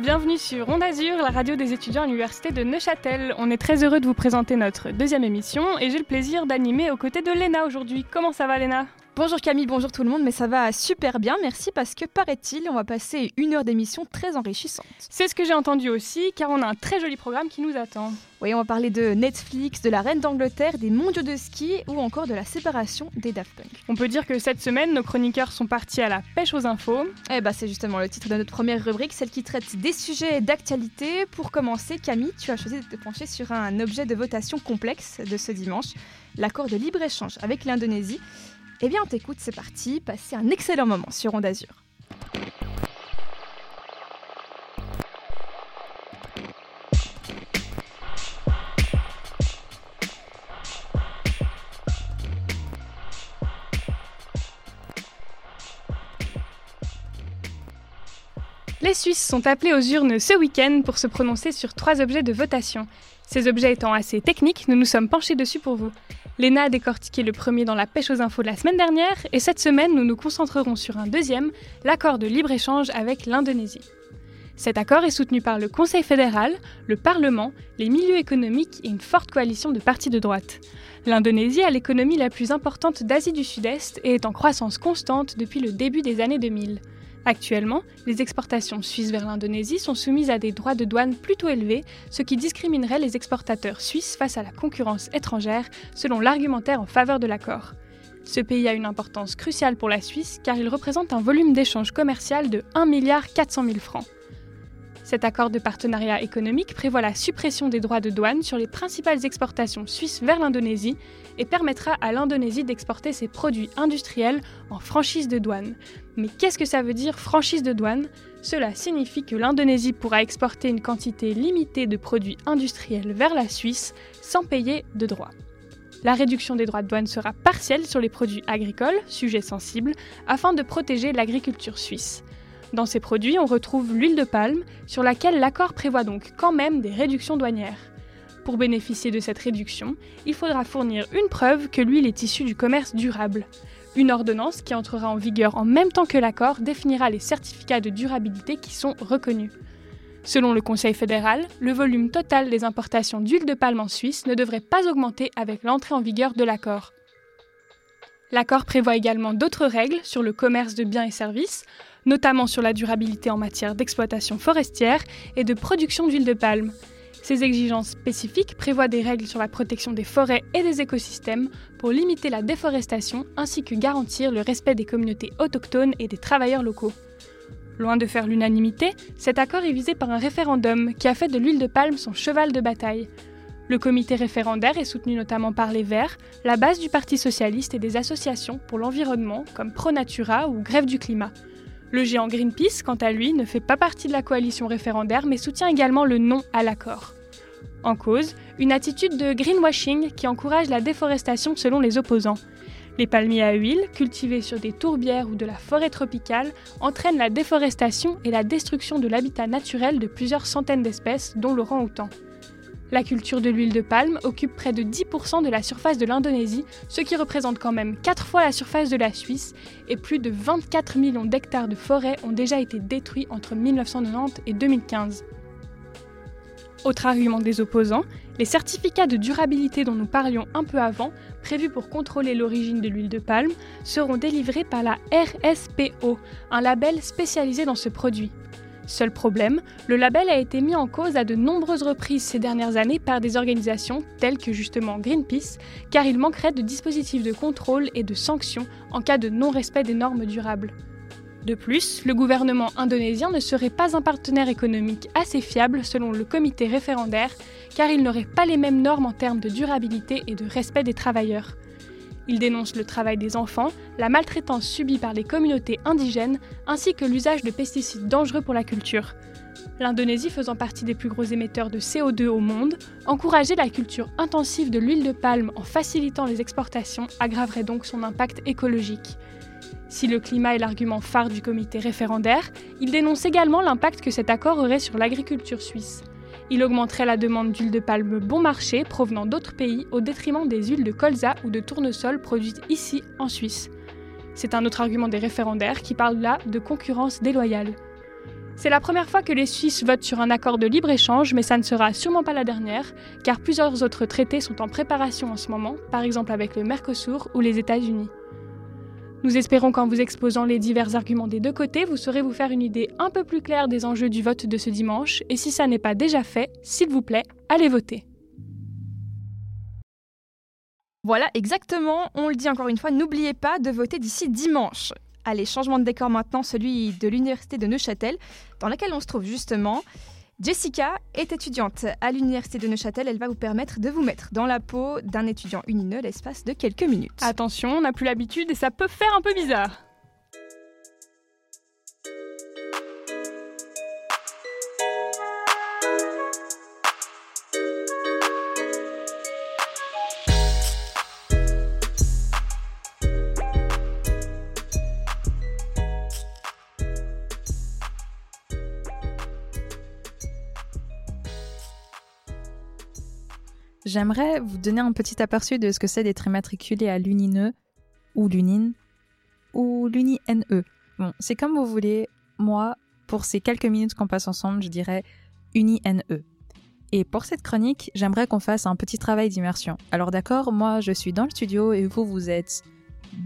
Bienvenue sur Onde Azur, la radio des étudiants à l'université de Neuchâtel. On est très heureux de vous présenter notre deuxième émission et j'ai le plaisir d'animer aux côtés de Léna aujourd'hui. Comment ça va Léna? Bonjour Camille, bonjour tout le monde, mais ça va super bien, merci parce que paraît-il, on va passer une heure d'émission très enrichissante. C'est ce que j'ai entendu aussi, car on a un très joli programme qui nous attend. Oui, on va parler de Netflix, de la Reine d'Angleterre, des mondiaux de ski ou encore de la séparation des Daft Punk. On peut dire que cette semaine, nos chroniqueurs sont partis à la pêche aux infos. Eh bah, c'est justement le titre de notre première rubrique, celle qui traite des sujets d'actualité. Pour commencer, Camille, tu as choisi de te pencher sur un objet de votation complexe de ce dimanche, l'accord de libre-échange avec l'Indonésie. Eh bien, on t'écoute, c'est parti, passez un excellent moment sur Onde Azur. Les Suisses sont appelés aux urnes ce week-end pour se prononcer sur trois objets de votation. Ces objets étant assez techniques, nous nous sommes penchés dessus pour vous. Léna a décortiqué le premier dans la pêche aux infos de la semaine dernière et cette semaine nous nous concentrerons sur un deuxième, l'accord de libre-échange avec l'Indonésie. Cet accord est soutenu par le Conseil fédéral, le Parlement, les milieux économiques et une forte coalition de partis de droite. L'Indonésie a l'économie la plus importante d'Asie du Sud-Est et est en croissance constante depuis le début des années 2000. Actuellement, les exportations suisses vers l'Indonésie sont soumises à des droits de douane plutôt élevés, ce qui discriminerait les exportateurs suisses face à la concurrence étrangère, selon l'argumentaire en faveur de l'accord. Ce pays a une importance cruciale pour la Suisse car il représente un volume d'échange commercial de 1,4 milliard francs. Cet accord de partenariat économique prévoit la suppression des droits de douane sur les principales exportations suisses vers l'Indonésie et permettra à l'Indonésie d'exporter ses produits industriels en franchise de douane. Mais qu'est-ce que ça veut dire franchise de douane? Cela signifie que l'Indonésie pourra exporter une quantité limitée de produits industriels vers la Suisse sans payer de droits. La réduction des droits de douane sera partielle sur les produits agricoles, sujet sensible, afin de protéger l'agriculture suisse. Dans ces produits, on retrouve l'huile de palme, sur laquelle l'accord prévoit donc quand même des réductions douanières. Pour bénéficier de cette réduction, il faudra fournir une preuve que l'huile est issue du commerce durable. Une ordonnance qui entrera en vigueur en même temps que l'accord définira les certificats de durabilité qui sont reconnus. Selon le Conseil fédéral, le volume total des importations d'huile de palme en Suisse ne devrait pas augmenter avec l'entrée en vigueur de l'accord. L'accord prévoit également d'autres règles sur le commerce de biens et services, notamment sur la durabilité en matière d'exploitation forestière et de production d'huile de palme. Ces exigences spécifiques prévoient des règles sur la protection des forêts et des écosystèmes pour limiter la déforestation ainsi que garantir le respect des communautés autochtones et des travailleurs locaux. Loin de faire l'unanimité, cet accord est visé par un référendum qui a fait de l'huile de palme son cheval de bataille. Le comité référendaire est soutenu notamment par les Verts, la base du Parti socialiste et des associations pour l'environnement comme ProNatura ou Grève du climat. Le géant Greenpeace, quant à lui, ne fait pas partie de la coalition référendaire mais soutient également le non à l'accord. En cause, une attitude de greenwashing qui encourage la déforestation selon les opposants. Les palmiers à huile, cultivés sur des tourbières ou de la forêt tropicale, entraînent la déforestation et la destruction de l'habitat naturel de plusieurs centaines d'espèces, dont l'orang-outan. La culture de l'huile de palme occupe près de 10% de la surface de l'Indonésie, ce qui représente quand même 4 fois la surface de la Suisse, et plus de 24 millions d'hectares de forêts ont déjà été détruits entre 1990 et 2015. Autre argument des opposants, les certificats de durabilité dont nous parlions un peu avant, prévus pour contrôler l'origine de l'huile de palme, seront délivrés par la RSPO, un label spécialisé dans ce produit. Seul problème, le label a été mis en cause à de nombreuses reprises ces dernières années par des organisations telles que justement Greenpeace, car il manquerait de dispositifs de contrôle et de sanctions en cas de non-respect des normes durables. De plus, le gouvernement indonésien ne serait pas un partenaire économique assez fiable selon le comité référendaire, car il n'aurait pas les mêmes normes en termes de durabilité et de respect des travailleurs. Il dénonce le travail des enfants, la maltraitance subie par les communautés indigènes, ainsi que l'usage de pesticides dangereux pour la culture. L'Indonésie faisant partie des plus gros émetteurs de CO2 au monde, encourager la culture intensive de l'huile de palme en facilitant les exportations aggraverait donc son impact écologique. Si le climat est l'argument phare du comité référendaire, il dénonce également l'impact que cet accord aurait sur l'agriculture suisse. Il augmenterait la demande d'huile de palme bon marché provenant d'autres pays au détriment des huiles de colza ou de tournesol produites ici en Suisse. C'est un autre argument des référendaires qui parle là de concurrence déloyale. C'est la première fois que les Suisses votent sur un accord de libre-échange, mais ça ne sera sûrement pas la dernière, car plusieurs autres traités sont en préparation en ce moment, par exemple avec le Mercosur ou les États-Unis. Nous espérons qu'en vous exposant les divers arguments des deux côtés, vous saurez vous faire une idée un peu plus claire des enjeux du vote de ce dimanche, et si ça n'est pas déjà fait, s'il vous plaît, allez voter. Voilà, exactement, on le dit encore une fois, n'oubliez pas de voter d'ici dimanche. Allez, changement de décor maintenant, celui de l'université de Neuchâtel, dans laquelle on se trouve justement. Jessica est étudiante à l'université de Neuchâtel. Elle va vous permettre de vous mettre dans la peau d'un étudiant unineux l'espace de quelques minutes. Attention, on n'a plus l'habitude et ça peut faire un peu bizarre. J'aimerais vous donner un petit aperçu de ce que c'est d'être immatriculé à l'UNINE ou l'UNINE ou l'UNI-NE. Bon, c'est comme vous voulez. Moi, pour ces quelques minutes qu'on passe ensemble, je dirais UNI-NE. Et pour cette chronique, j'aimerais qu'on fasse un petit travail d'immersion. Alors d'accord, moi je suis dans le studio et vous, vous êtes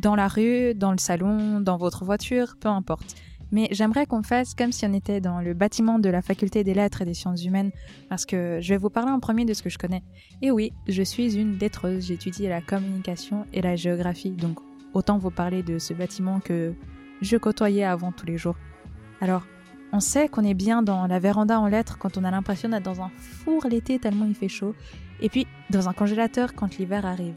dans la rue, dans le salon, dans votre voiture, peu importe mais j'aimerais qu'on fasse comme si on était dans le bâtiment de la faculté des lettres et des sciences humaines, parce que je vais vous parler en premier de ce que je connais. Et oui, je suis une lettreuse, j'étudie la communication et la géographie, donc autant vous parler de ce bâtiment que je côtoyais avant tous les jours. Alors, on sait qu'on est bien dans la véranda en lettres quand on a l'impression d'être dans un four l'été tellement il fait chaud, et puis dans un congélateur quand l'hiver arrive.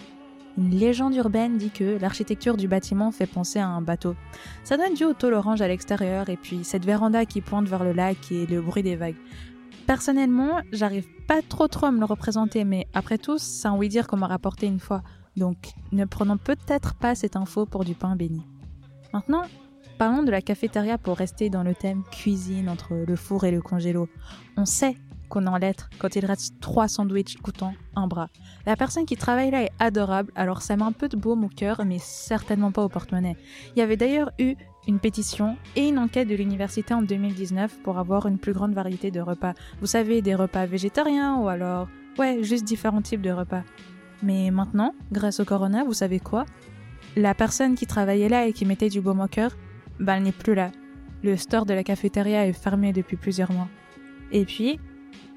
Une légende urbaine dit que l'architecture du bâtiment fait penser à un bateau. Ça donne dû au tôle orange à l'extérieur et puis cette véranda qui pointe vers le lac et le bruit des vagues. Personnellement, j'arrive pas trop trop à me le représenter, mais après tout, c'est un oui-dire qu'on m'a rapporté une fois. Donc, ne prenons peut-être pas cette info pour du pain béni. Maintenant, parlons de la cafétéria pour rester dans le thème cuisine entre le four et le congélo. On sait qu'on en lettres quand il reste trois sandwichs coûtant un bras. La personne qui travaille là est adorable, alors ça met un peu de baume au cœur, mais certainement pas au porte-monnaie. Il y avait d'ailleurs eu une pétition et une enquête de l'université en 2019 pour avoir une plus grande variété de repas. Vous savez, des repas végétariens ou alors, ouais, juste différents types de repas. Mais maintenant, grâce au corona, vous savez quoi? La personne qui travaillait là et qui mettait du baume au cœur, bah elle n'est plus là. Le store de la cafétéria est fermé depuis plusieurs mois. Et puis,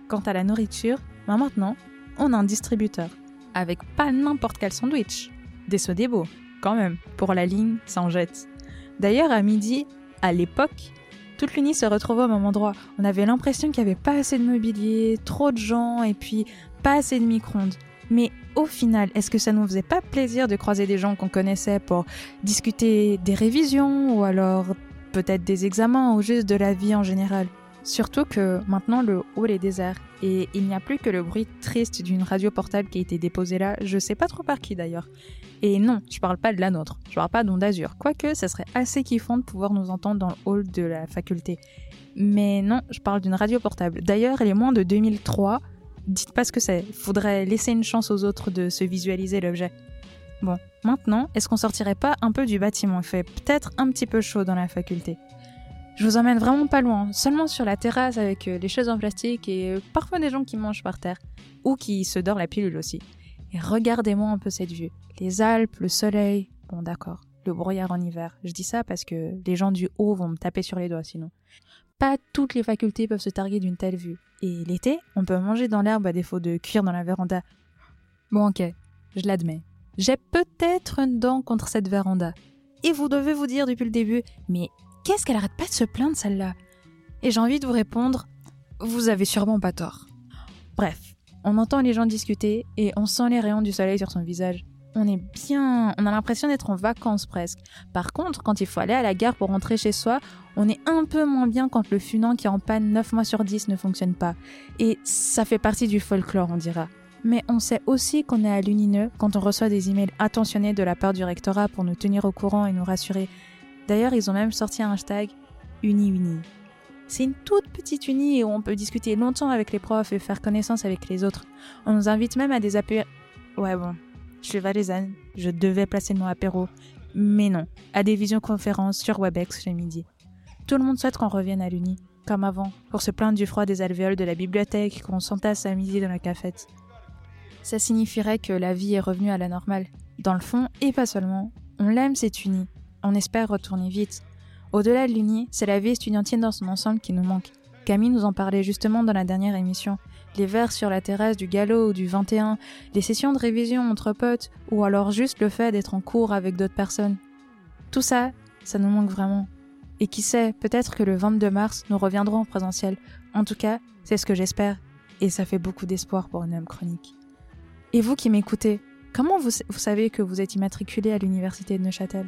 Quant à la nourriture, ben maintenant, on a un distributeur. Avec pas n'importe quel sandwich. Des Sodebo, quand même. Pour la ligne, ça en jette. D'ailleurs, à midi, à l'époque, toute l'Uni se retrouvait au même endroit. On avait l'impression qu'il n'y avait pas assez de mobilier, trop de gens et puis pas assez de micro-ondes. Mais au final, est-ce que ça nous faisait pas plaisir de croiser des gens qu'on connaissait pour discuter des révisions ou alors peut-être des examens ou juste de la vie en général? Surtout que maintenant le hall est désert et il n'y a plus que le bruit triste d'une radio portable qui a été déposée là, je sais pas trop par qui d'ailleurs. Et non, je parle pas de la nôtre, je parle pas d'onde azur, quoique ça serait assez kiffant de pouvoir nous entendre dans le hall de la faculté. Mais non, je parle d'une radio portable. D'ailleurs, elle est moins de 2003. Dites pas ce que c'est, faudrait laisser une chance aux autres de se visualiser l'objet. Bon, maintenant, est-ce qu'on sortirait pas un peu du bâtiment? Il fait peut-être un petit peu chaud dans la faculté. Je vous emmène vraiment pas loin, seulement sur la terrasse avec euh, les chaises en plastique et euh, parfois des gens qui mangent par terre, ou qui se dorent la pilule aussi. Et regardez-moi un peu cette vue. Les Alpes, le soleil, bon d'accord, le brouillard en hiver. Je dis ça parce que les gens du haut vont me taper sur les doigts sinon. Pas toutes les facultés peuvent se targuer d'une telle vue. Et l'été, on peut manger dans l'herbe à défaut de cuire dans la véranda. Bon ok, je l'admets. J'ai peut-être une dent contre cette véranda. Et vous devez vous dire depuis le début, mais Qu'est-ce qu'elle arrête pas de se plaindre celle-là? Et j'ai envie de vous répondre, vous avez sûrement pas tort. Bref, on entend les gens discuter et on sent les rayons du soleil sur son visage. On est bien, on a l'impression d'être en vacances presque. Par contre, quand il faut aller à la gare pour rentrer chez soi, on est un peu moins bien quand le funant qui est en panne 9 mois sur 10 ne fonctionne pas. Et ça fait partie du folklore, on dira. Mais on sait aussi qu'on est à l'unineux quand on reçoit des emails attentionnés de la part du rectorat pour nous tenir au courant et nous rassurer D'ailleurs, ils ont même sorti un hashtag UniUni. C'est une toute petite uni où on peut discuter longtemps avec les profs et faire connaissance avec les autres. On nous invite même à des apéros. Ouais, bon, je suis valaisanne, je devais placer le mot apéro. Mais non, à des visioconférences sur Webex le midi. Tout le monde souhaite qu'on revienne à l'uni. comme avant, pour se plaindre du froid des alvéoles de la bibliothèque qu'on s'entasse à midi dans la cafette. Ça signifierait que la vie est revenue à la normale. Dans le fond, et pas seulement, on l'aime c'est uni. On espère retourner vite. Au-delà de l'uni, c'est la vie étudiantine dans son ensemble qui nous manque. Camille nous en parlait justement dans la dernière émission. Les verres sur la terrasse du galop ou du 21, les sessions de révision entre potes, ou alors juste le fait d'être en cours avec d'autres personnes. Tout ça, ça nous manque vraiment. Et qui sait, peut-être que le 22 mars, nous reviendrons en présentiel. En tout cas, c'est ce que j'espère. Et ça fait beaucoup d'espoir pour une homme chronique. Et vous qui m'écoutez, comment vous, vous, savez que vous êtes immatriculé à l'université de Neuchâtel?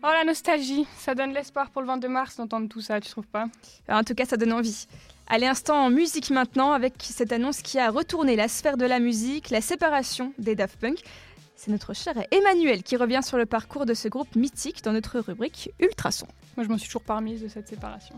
Oh la nostalgie, ça donne l'espoir pour le 22 mars d'entendre tout ça, tu trouves pas? En tout cas, ça donne envie. Allez, instant en musique maintenant avec cette annonce qui a retourné la sphère de la musique, la séparation des Daft Punk. C'est notre cher Emmanuel qui revient sur le parcours de ce groupe mythique dans notre rubrique Ultrason. Moi, je m'en suis toujours pas remise de cette séparation.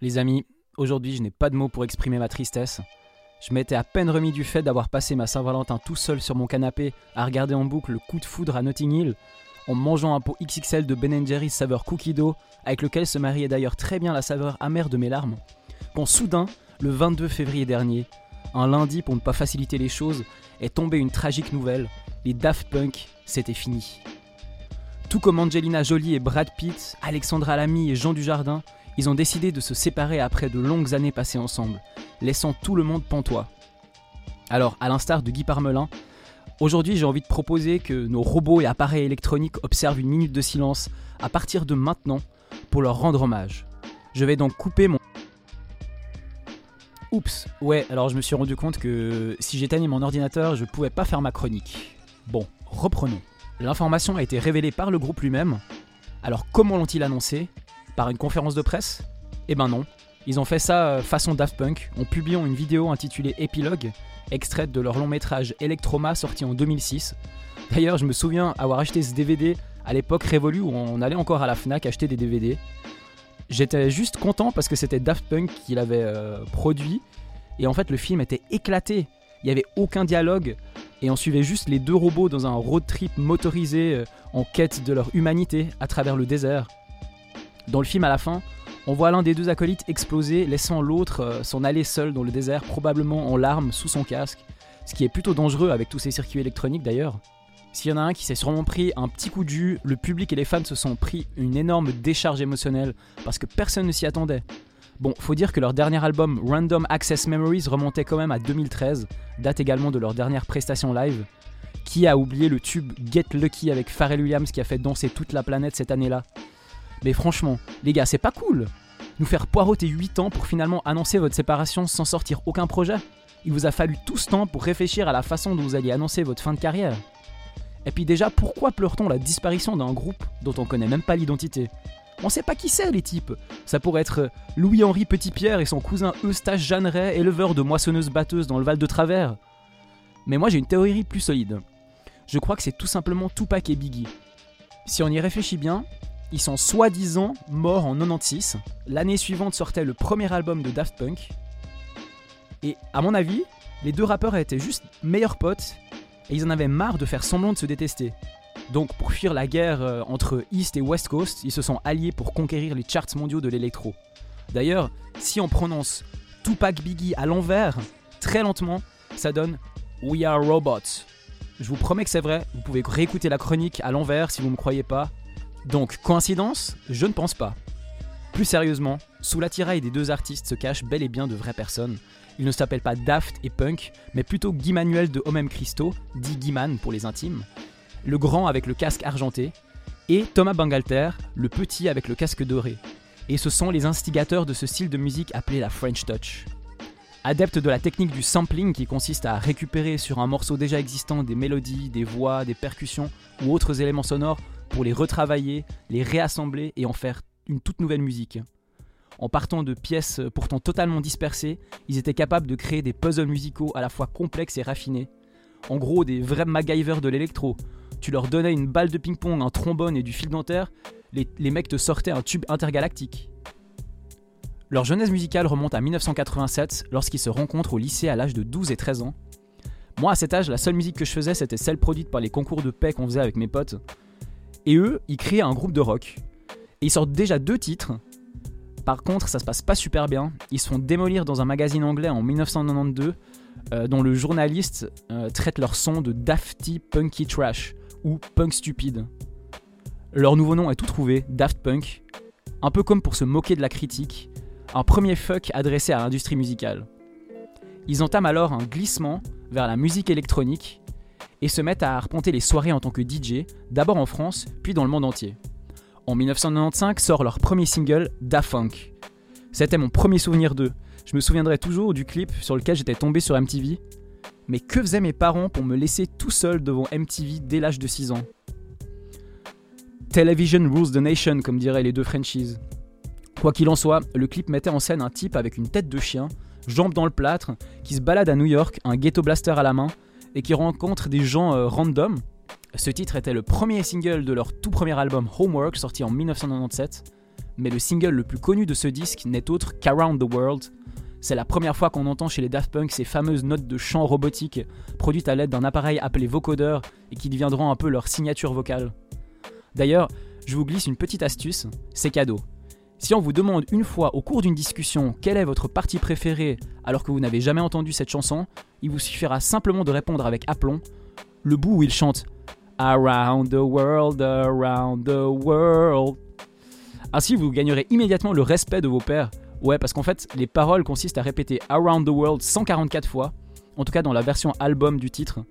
Les amis, aujourd'hui je n'ai pas de mots pour exprimer ma tristesse. Je m'étais à peine remis du fait d'avoir passé ma Saint-Valentin tout seul sur mon canapé à regarder en boucle le coup de foudre à Notting Hill, en mangeant un pot XXL de Ben Jerry's saveur cookie dough, avec lequel se mariait d'ailleurs très bien la saveur amère de mes larmes, quand soudain, le 22 février dernier, un lundi pour ne pas faciliter les choses, est tombée une tragique nouvelle, les Daft Punk, c'était fini. Tout comme Angelina Jolie et Brad Pitt, Alexandra Lamy et Jean Dujardin, ils ont décidé de se séparer après de longues années passées ensemble, laissant tout le monde pantois. Alors, à l'instar de Guy Parmelin, aujourd'hui j'ai envie de proposer que nos robots et appareils électroniques observent une minute de silence à partir de maintenant pour leur rendre hommage. Je vais donc couper mon... Oups, ouais, alors je me suis rendu compte que si j'éteignais mon ordinateur, je pouvais pas faire ma chronique. Bon, reprenons. L'information a été révélée par le groupe lui-même. Alors comment l'ont-ils annoncé? Par une conférence de presse Eh ben non. Ils ont fait ça euh, façon Daft Punk, en publiant une vidéo intitulée Epilogue, extraite de leur long métrage Electroma sorti en 2006. D'ailleurs, je me souviens avoir acheté ce DVD à l'époque révolue où on allait encore à la Fnac acheter des DVD. J'étais juste content parce que c'était Daft Punk qui l'avait euh, produit. Et en fait, le film était éclaté. Il n'y avait aucun dialogue. Et on suivait juste les deux robots dans un road trip motorisé euh, en quête de leur humanité à travers le désert. Dans le film, à la fin, on voit l'un des deux acolytes exploser, laissant l'autre euh, s'en aller seul dans le désert, probablement en larmes sous son casque, ce qui est plutôt dangereux avec tous ces circuits électroniques d'ailleurs. S'il y en a un qui s'est sûrement pris un petit coup de jus, le public et les fans se sont pris une énorme décharge émotionnelle parce que personne ne s'y attendait. Bon, faut dire que leur dernier album Random Access Memories remontait quand même à 2013, date également de leur dernière prestation live. Qui a oublié le tube Get Lucky avec Pharrell Williams qui a fait danser toute la planète cette année-là? Mais franchement, les gars, c'est pas cool. Nous faire poireauter 8 ans pour finalement annoncer votre séparation sans sortir aucun projet. Il vous a fallu tout ce temps pour réfléchir à la façon dont vous alliez annoncer votre fin de carrière. Et puis déjà, pourquoi pleure-t-on la disparition d'un groupe dont on connaît même pas l'identité? On sait pas qui c'est les types. Ça pourrait être Louis-Henri Petitpierre et son cousin Eustache Jeanneret, éleveur de moissonneuses-batteuses dans le Val de Travers. Mais moi j'ai une théorie plus solide. Je crois que c'est tout simplement Tupac et Biggie. Si on y réfléchit bien, ils sont soi-disant morts en 96. L'année suivante sortait le premier album de Daft Punk. Et à mon avis, les deux rappeurs étaient juste meilleurs potes et ils en avaient marre de faire semblant de se détester. Donc pour fuir la guerre euh, entre East et West Coast, ils se sont alliés pour conquérir les charts mondiaux de l'électro. D'ailleurs, si on prononce Tupac Biggie à l'envers, très lentement, ça donne We Are Robots. Je vous promets que c'est vrai, vous pouvez réécouter la chronique à l'envers si vous ne me croyez pas, donc, coïncidence Je ne pense pas. Plus sérieusement, sous l'attirail des deux artistes se cachent bel et bien de vraies personnes. Ils ne s'appellent pas Daft et Punk, mais plutôt Guy Manuel de Homem Christo, dit Guiman pour les intimes, le grand avec le casque argenté, et Thomas Bangalter, le petit avec le casque doré. Et ce sont les instigateurs de ce style de musique appelé la French Touch. Adeptes de la technique du sampling qui consiste à récupérer sur un morceau déjà existant des mélodies, des voix, des percussions ou autres éléments sonores pour les retravailler, les réassembler et en faire une toute nouvelle musique. En partant de pièces pourtant totalement dispersées, ils étaient capables de créer des puzzles musicaux à la fois complexes et raffinés. En gros, des vrais MacGyver de l'électro. Tu leur donnais une balle de ping-pong, un trombone et du fil dentaire, les, les mecs te sortaient un tube intergalactique. Leur jeunesse musicale remonte à 1987 lorsqu'ils se rencontrent au lycée à l'âge de 12 et 13 ans. Moi à cet âge, la seule musique que je faisais c'était celle produite par les concours de paix qu'on faisait avec mes potes. Et eux, ils créaient un groupe de rock. Ils sortent déjà deux titres. Par contre, ça se passe pas super bien. Ils se font démolir dans un magazine anglais en 1992 euh, dont le journaliste euh, traite leur son de Dafty Punky Trash ou Punk Stupide. Leur nouveau nom est tout trouvé, Daft Punk. Un peu comme pour se moquer de la critique, un premier fuck adressé à l'industrie musicale. Ils entament alors un glissement vers la musique électronique et se mettent à arpenter les soirées en tant que DJ, d'abord en France, puis dans le monde entier. En 1995 sort leur premier single, Da Funk. C'était mon premier souvenir d'eux. Je me souviendrai toujours du clip sur lequel j'étais tombé sur MTV. Mais que faisaient mes parents pour me laisser tout seul devant MTV dès l'âge de 6 ans? Television rules the nation, comme diraient les deux Frenchies. Quoi qu'il en soit, le clip mettait en scène un type avec une tête de chien, jambes dans le plâtre, qui se balade à New York, un ghetto blaster à la main, et qui rencontre des gens euh, random. Ce titre était le premier single de leur tout premier album Homework, sorti en 1997, mais le single le plus connu de ce disque n'est autre qu'Around the World. C'est la première fois qu'on entend chez les Daft Punk ces fameuses notes de chant robotique produites à l'aide d'un appareil appelé vocoder et qui deviendront un peu leur signature vocale. D'ailleurs, je vous glisse une petite astuce, c'est cadeau. Si on vous demande une fois au cours d'une discussion quelle est votre partie préférée alors que vous n'avez jamais entendu cette chanson, il vous suffira simplement de répondre avec aplomb le bout où il chante Around the world, around the world. Ainsi, vous gagnerez immédiatement le respect de vos pères. Ouais, parce qu'en fait, les paroles consistent à répéter Around the world 144 fois, en tout cas dans la version album du titre.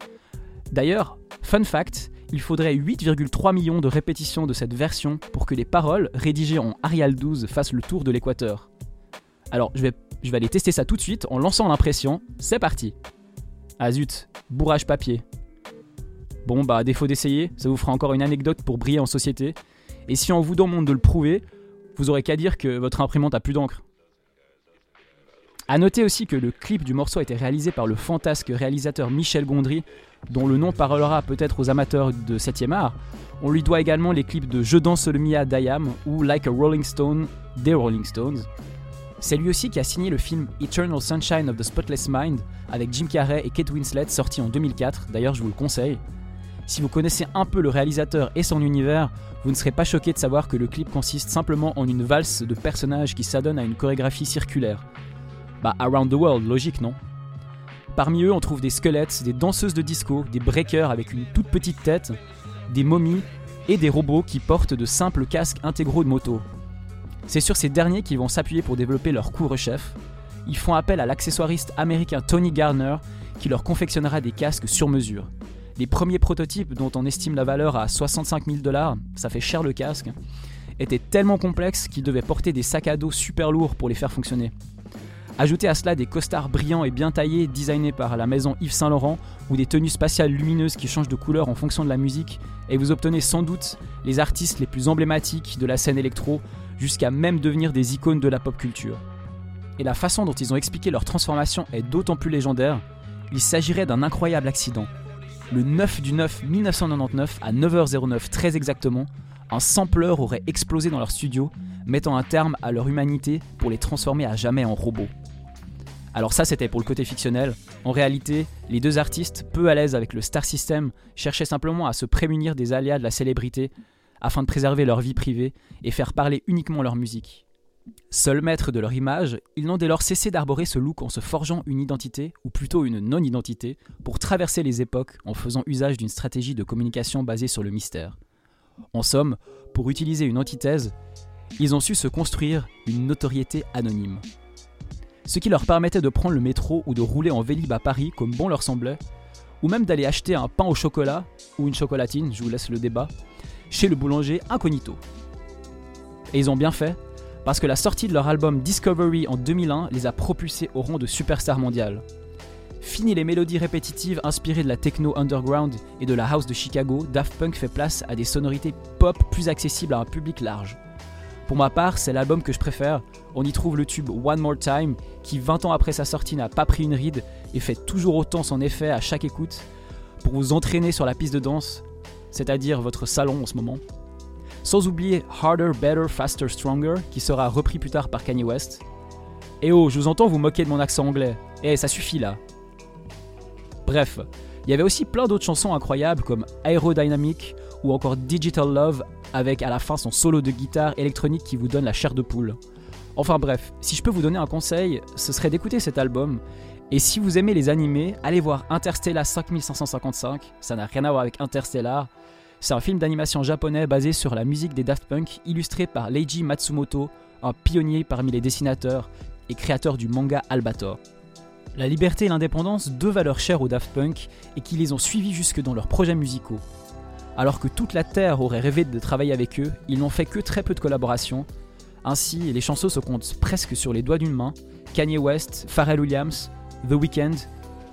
D'ailleurs, fun fact, il faudrait 8,3 millions de répétitions de cette version pour que les paroles, rédigées en Arial 12, fassent le tour de l'équateur. Alors, je vais, je aller tester ça tout de suite en lançant l'impression. C'est parti Ah zut, bourrage papier. Bon, bah, à défaut d'essayer, ça vous fera encore une anecdote pour briller en société. Et si on vous demande de le prouver, vous aurez qu'à dire que votre imprimante a plus d'encre. A noter aussi que le clip du morceau a été réalisé par le fantasque réalisateur Michel Gondry, dont le nom parlera peut-être aux amateurs de 7ème art. On lui doit également les clips de Je danse le Mia d'Ayam ou Like a Rolling Stone des Rolling Stones. C'est lui aussi qui a signé le film Eternal Sunshine of the Spotless Mind avec Jim Carrey et Kate Winslet sorti en 2004, d'ailleurs je vous le conseille. Si vous connaissez un peu le réalisateur et son univers, vous ne serez pas choqué de savoir que le clip consiste simplement en une valse de personnages qui s'adonnent à une chorégraphie circulaire. Bah, Around the World, logique, non? Parmi eux, on trouve des squelettes, des danseuses de disco, des breakers avec une toute petite tête, des momies et des robots qui portent de simples casques intégraux de moto. C'est sur ces derniers qu'ils vont s'appuyer pour développer leur couvre-chef. Ils font appel à l'accessoiriste américain Tony Garner qui leur confectionnera des casques sur mesure. Les premiers prototypes, dont on estime la valeur à 65 000 dollars, ça fait cher le casque, étaient tellement complexes qu'ils devaient porter des sacs à dos super lourds pour les faire fonctionner. Ajoutez à cela des costards brillants et bien taillés designés par la maison Yves Saint Laurent ou des tenues spatiales lumineuses qui changent de couleur en fonction de la musique et vous obtenez sans doute les artistes les plus emblématiques de la scène électro jusqu'à même devenir des icônes de la pop culture. Et la façon dont ils ont expliqué leur transformation est d'autant plus légendaire, il s'agirait d'un incroyable accident. Le 9 du 9 1999 à 9h09 très exactement, un sampleur aurait explosé dans leur studio, mettant un terme à leur humanité pour les transformer à jamais en robots. Alors ça c'était pour le côté fictionnel. En réalité, les deux artistes, peu à l'aise avec le star system, cherchaient simplement à se prémunir des aléas de la célébrité afin de préserver leur vie privée et faire parler uniquement leur musique. Seuls maîtres de leur image, ils n'ont dès lors cessé d'arborer ce look en se forgeant une identité, ou plutôt une non-identité, pour traverser les époques en faisant usage d'une stratégie de communication basée sur le mystère. En somme, pour utiliser une antithèse, ils ont su se construire une notoriété anonyme ce qui leur permettait de prendre le métro ou de rouler en vélib à Paris comme bon leur semblait, ou même d'aller acheter un pain au chocolat ou une chocolatine, je vous laisse le débat, chez le boulanger incognito. Et ils ont bien fait, parce que la sortie de leur album Discovery en 2001 les a propulsés au rang de superstars mondiales. Fini les mélodies répétitives inspirées de la techno underground et de la house de Chicago, Daft Punk fait place à des sonorités pop plus accessibles à un public large. Pour ma part, c'est l'album que je préfère. On y trouve le tube One More Time, qui 20 ans après sa sortie n'a pas pris une ride et fait toujours autant son effet à chaque écoute, pour vous entraîner sur la piste de danse, c'est-à-dire votre salon en ce moment. Sans oublier Harder, Better, Faster, Stronger, qui sera repris plus tard par Kanye West. Et oh, je vous entends vous moquer de mon accent anglais. Eh, ça suffit là. Bref, il y avait aussi plein d'autres chansons incroyables comme Aerodynamic ou encore Digital Love avec à la fin son solo de guitare électronique qui vous donne la chair de poule. Enfin bref, si je peux vous donner un conseil, ce serait d'écouter cet album. Et si vous aimez les animés, allez voir Interstellar 5555, ça n'a rien à voir avec Interstellar. C'est un film d'animation japonais basé sur la musique des Daft Punk, illustré par Leiji Matsumoto, un pionnier parmi les dessinateurs et créateur du manga Albator. La liberté et l'indépendance, deux valeurs chères aux Daft Punk et qui les ont suivis jusque dans leurs projets musicaux. Alors que toute la Terre aurait rêvé de travailler avec eux, ils n'ont fait que très peu de collaborations. Ainsi, les chansons se comptent presque sur les doigts d'une main. Kanye West, Pharrell Williams, The Weeknd,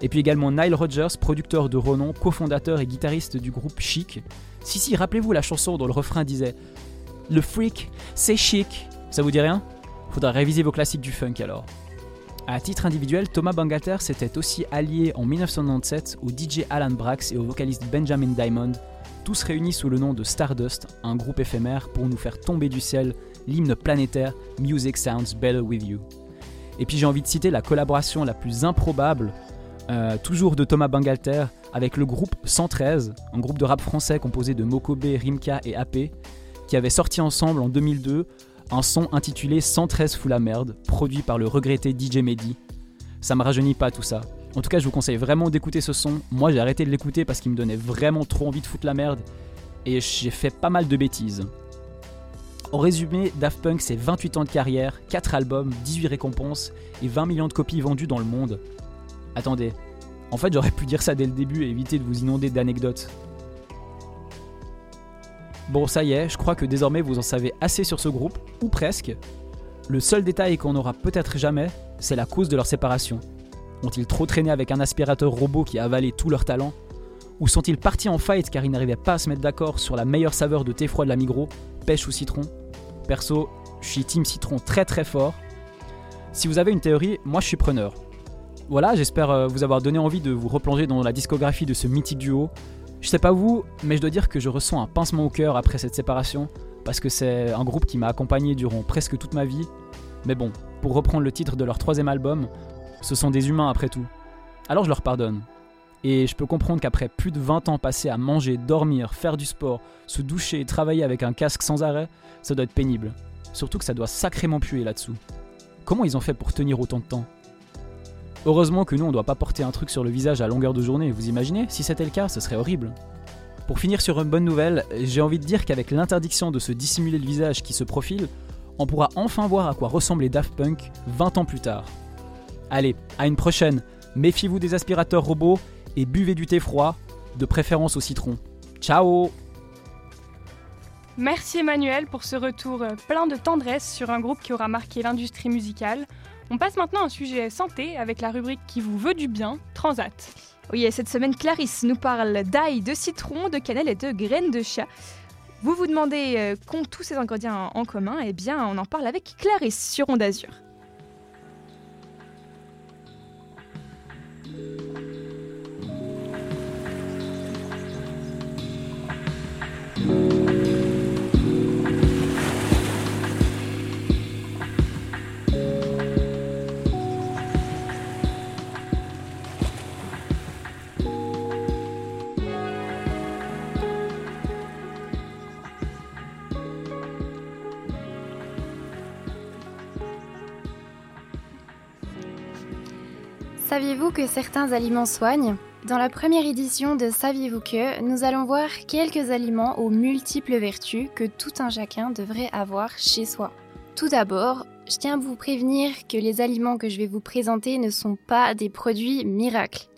et puis également Nile Rodgers, producteur de renom, cofondateur et guitariste du groupe Chic. Si si, rappelez-vous la chanson dont le refrain disait Le freak, c'est chic. Ça vous dit rien? Faudra réviser vos classiques du funk alors. À titre individuel, Thomas Bangalter s'était aussi allié en 1997 au DJ Alan Brax et au vocaliste Benjamin Diamond, tous réunis sous le nom de Stardust, un groupe éphémère pour nous faire tomber du ciel l'hymne planétaire Music Sounds Better With You. Et puis j'ai envie de citer la collaboration la plus improbable, euh, toujours de Thomas Bangalter, avec le groupe 113, un groupe de rap français composé de Mokobe, Rimka et AP, qui avait sorti ensemble en 2002 un son intitulé 113 fout la merde, produit par le regretté DJ Mehdi. Ça me rajeunit pas tout ça. En tout cas, je vous conseille vraiment d'écouter ce son. Moi, j'ai arrêté de l'écouter parce qu'il me donnait vraiment trop envie de foutre la merde et j'ai fait pas mal de bêtises. En résumé, Daft Punk, c'est 28 ans de carrière, 4 albums, 18 récompenses et 20 millions de copies vendues dans le monde. Attendez, en fait, j'aurais pu dire ça dès le début et éviter de vous inonder d'anecdotes. Bon, ça y est, je crois que désormais vous en savez assez sur ce groupe, ou presque. Le seul détail qu'on n'aura peut-être jamais, c'est la cause de leur séparation. Ont-ils trop traîné avec un aspirateur robot qui a avalé tout leur talent Ou sont-ils partis en fight car ils n'arrivaient pas à se mettre d'accord sur la meilleure saveur de thé froid de la Migros, pêche ou citron Perso, je suis team citron très très fort. Si vous avez une théorie, moi je suis preneur. Voilà, j'espère euh, vous avoir donné envie de vous replonger dans la discographie de ce mythique duo je sais pas vous, mais je dois dire que je ressens un pincement au cœur après cette séparation, parce que c'est un groupe qui m'a accompagné durant presque toute ma vie. Mais bon, pour reprendre le titre de leur troisième album, ce sont des humains après tout. Alors je leur pardonne. Et je peux comprendre qu'après plus de 20 ans passés à manger, dormir, faire du sport, se doucher et travailler avec un casque sans arrêt, ça doit être pénible. Surtout que ça doit sacrément puer là-dessous. Comment ils ont fait pour tenir autant de temps? Heureusement que nous, on doit pas porter un truc sur le visage à longueur de journée, vous imaginez? Si c'était le cas, ce serait horrible. Pour finir sur une bonne nouvelle, j'ai envie de dire qu'avec l'interdiction de se dissimuler le visage qui se profile, on pourra enfin voir à quoi ressemblent les Daft Punk 20 ans plus tard. Allez, à une prochaine, méfiez-vous des aspirateurs robots et buvez du thé froid, de préférence au citron. Ciao Merci Emmanuel pour ce retour plein de tendresse sur un groupe qui aura marqué l'industrie musicale. On passe maintenant à un sujet santé avec la rubrique qui vous veut du bien, Transat. Oui, et cette semaine, Clarisse nous parle d'ail, de citron, de cannelle et de graines de chat. Vous vous demandez euh, qu'ont tous ces ingrédients en commun? Eh bien, on en parle avec Clarisse sur Onde Azur. Bye. Saviez-vous que certains aliments soignent? Dans la première édition de Saviez-vous que, nous allons voir quelques aliments aux multiples vertus que tout un chacun devrait avoir chez soi. Tout d'abord, je tiens à vous prévenir que les aliments que je vais vous présenter ne sont pas des produits miracles.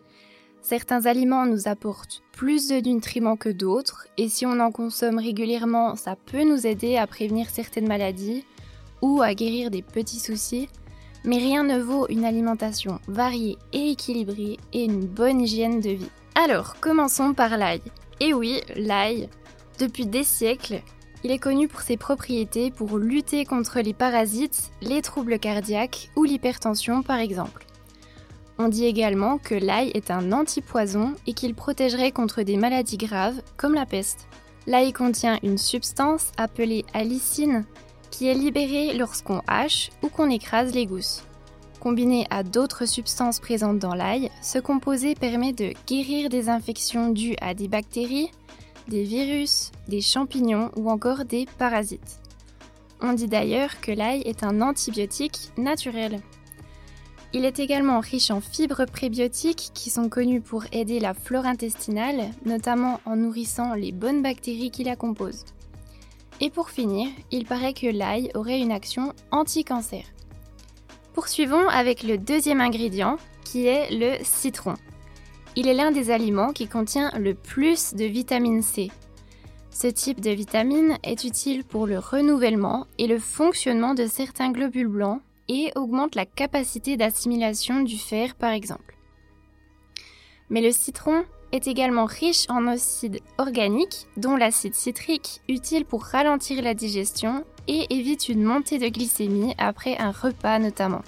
Certains aliments nous apportent plus de nutriments que d'autres et si on en consomme régulièrement, ça peut nous aider à prévenir certaines maladies ou à guérir des petits soucis Mais rien ne vaut une alimentation variée et équilibrée et une bonne hygiène de vie. Alors, commençons par l'ail. Et oui, l'ail, depuis des siècles, il est connu pour ses propriétés pour lutter contre les parasites, les troubles cardiaques ou l'hypertension par exemple. On dit également que l'ail est un antipoison et qu'il protégerait contre des maladies graves comme la peste. L'ail contient une substance appelée allicine qui est libérée lorsqu'on hache ou qu'on écrase les gousses. Combiné à d'autres substances présentes dans l'ail, ce composé permet de guérir des infections dues à des bactéries, des virus, des champignons ou encore des parasites. On dit d'ailleurs que l'ail est un antibiotique naturel. Il est également riche en fibres prébiotiques qui sont connues pour aider la flore intestinale, notamment en nourrissant les bonnes bactéries qui la composent. Et pour finir, il paraît que l'ail aurait une action anti-cancer. Poursuivons avec le deuxième ingrédient, qui est le citron. Il est l'un des aliments qui contient le plus de vitamine C. Ce type de vitamine est utile pour le renouvellement et le fonctionnement de certains globules blancs et augmente la capacité d'assimilation du fer par exemple. Mais le citron est également riche en acides organiques, dont l'acide citrique, utile pour ralentir la digestion et évite une montée de glycémie après un repas notamment.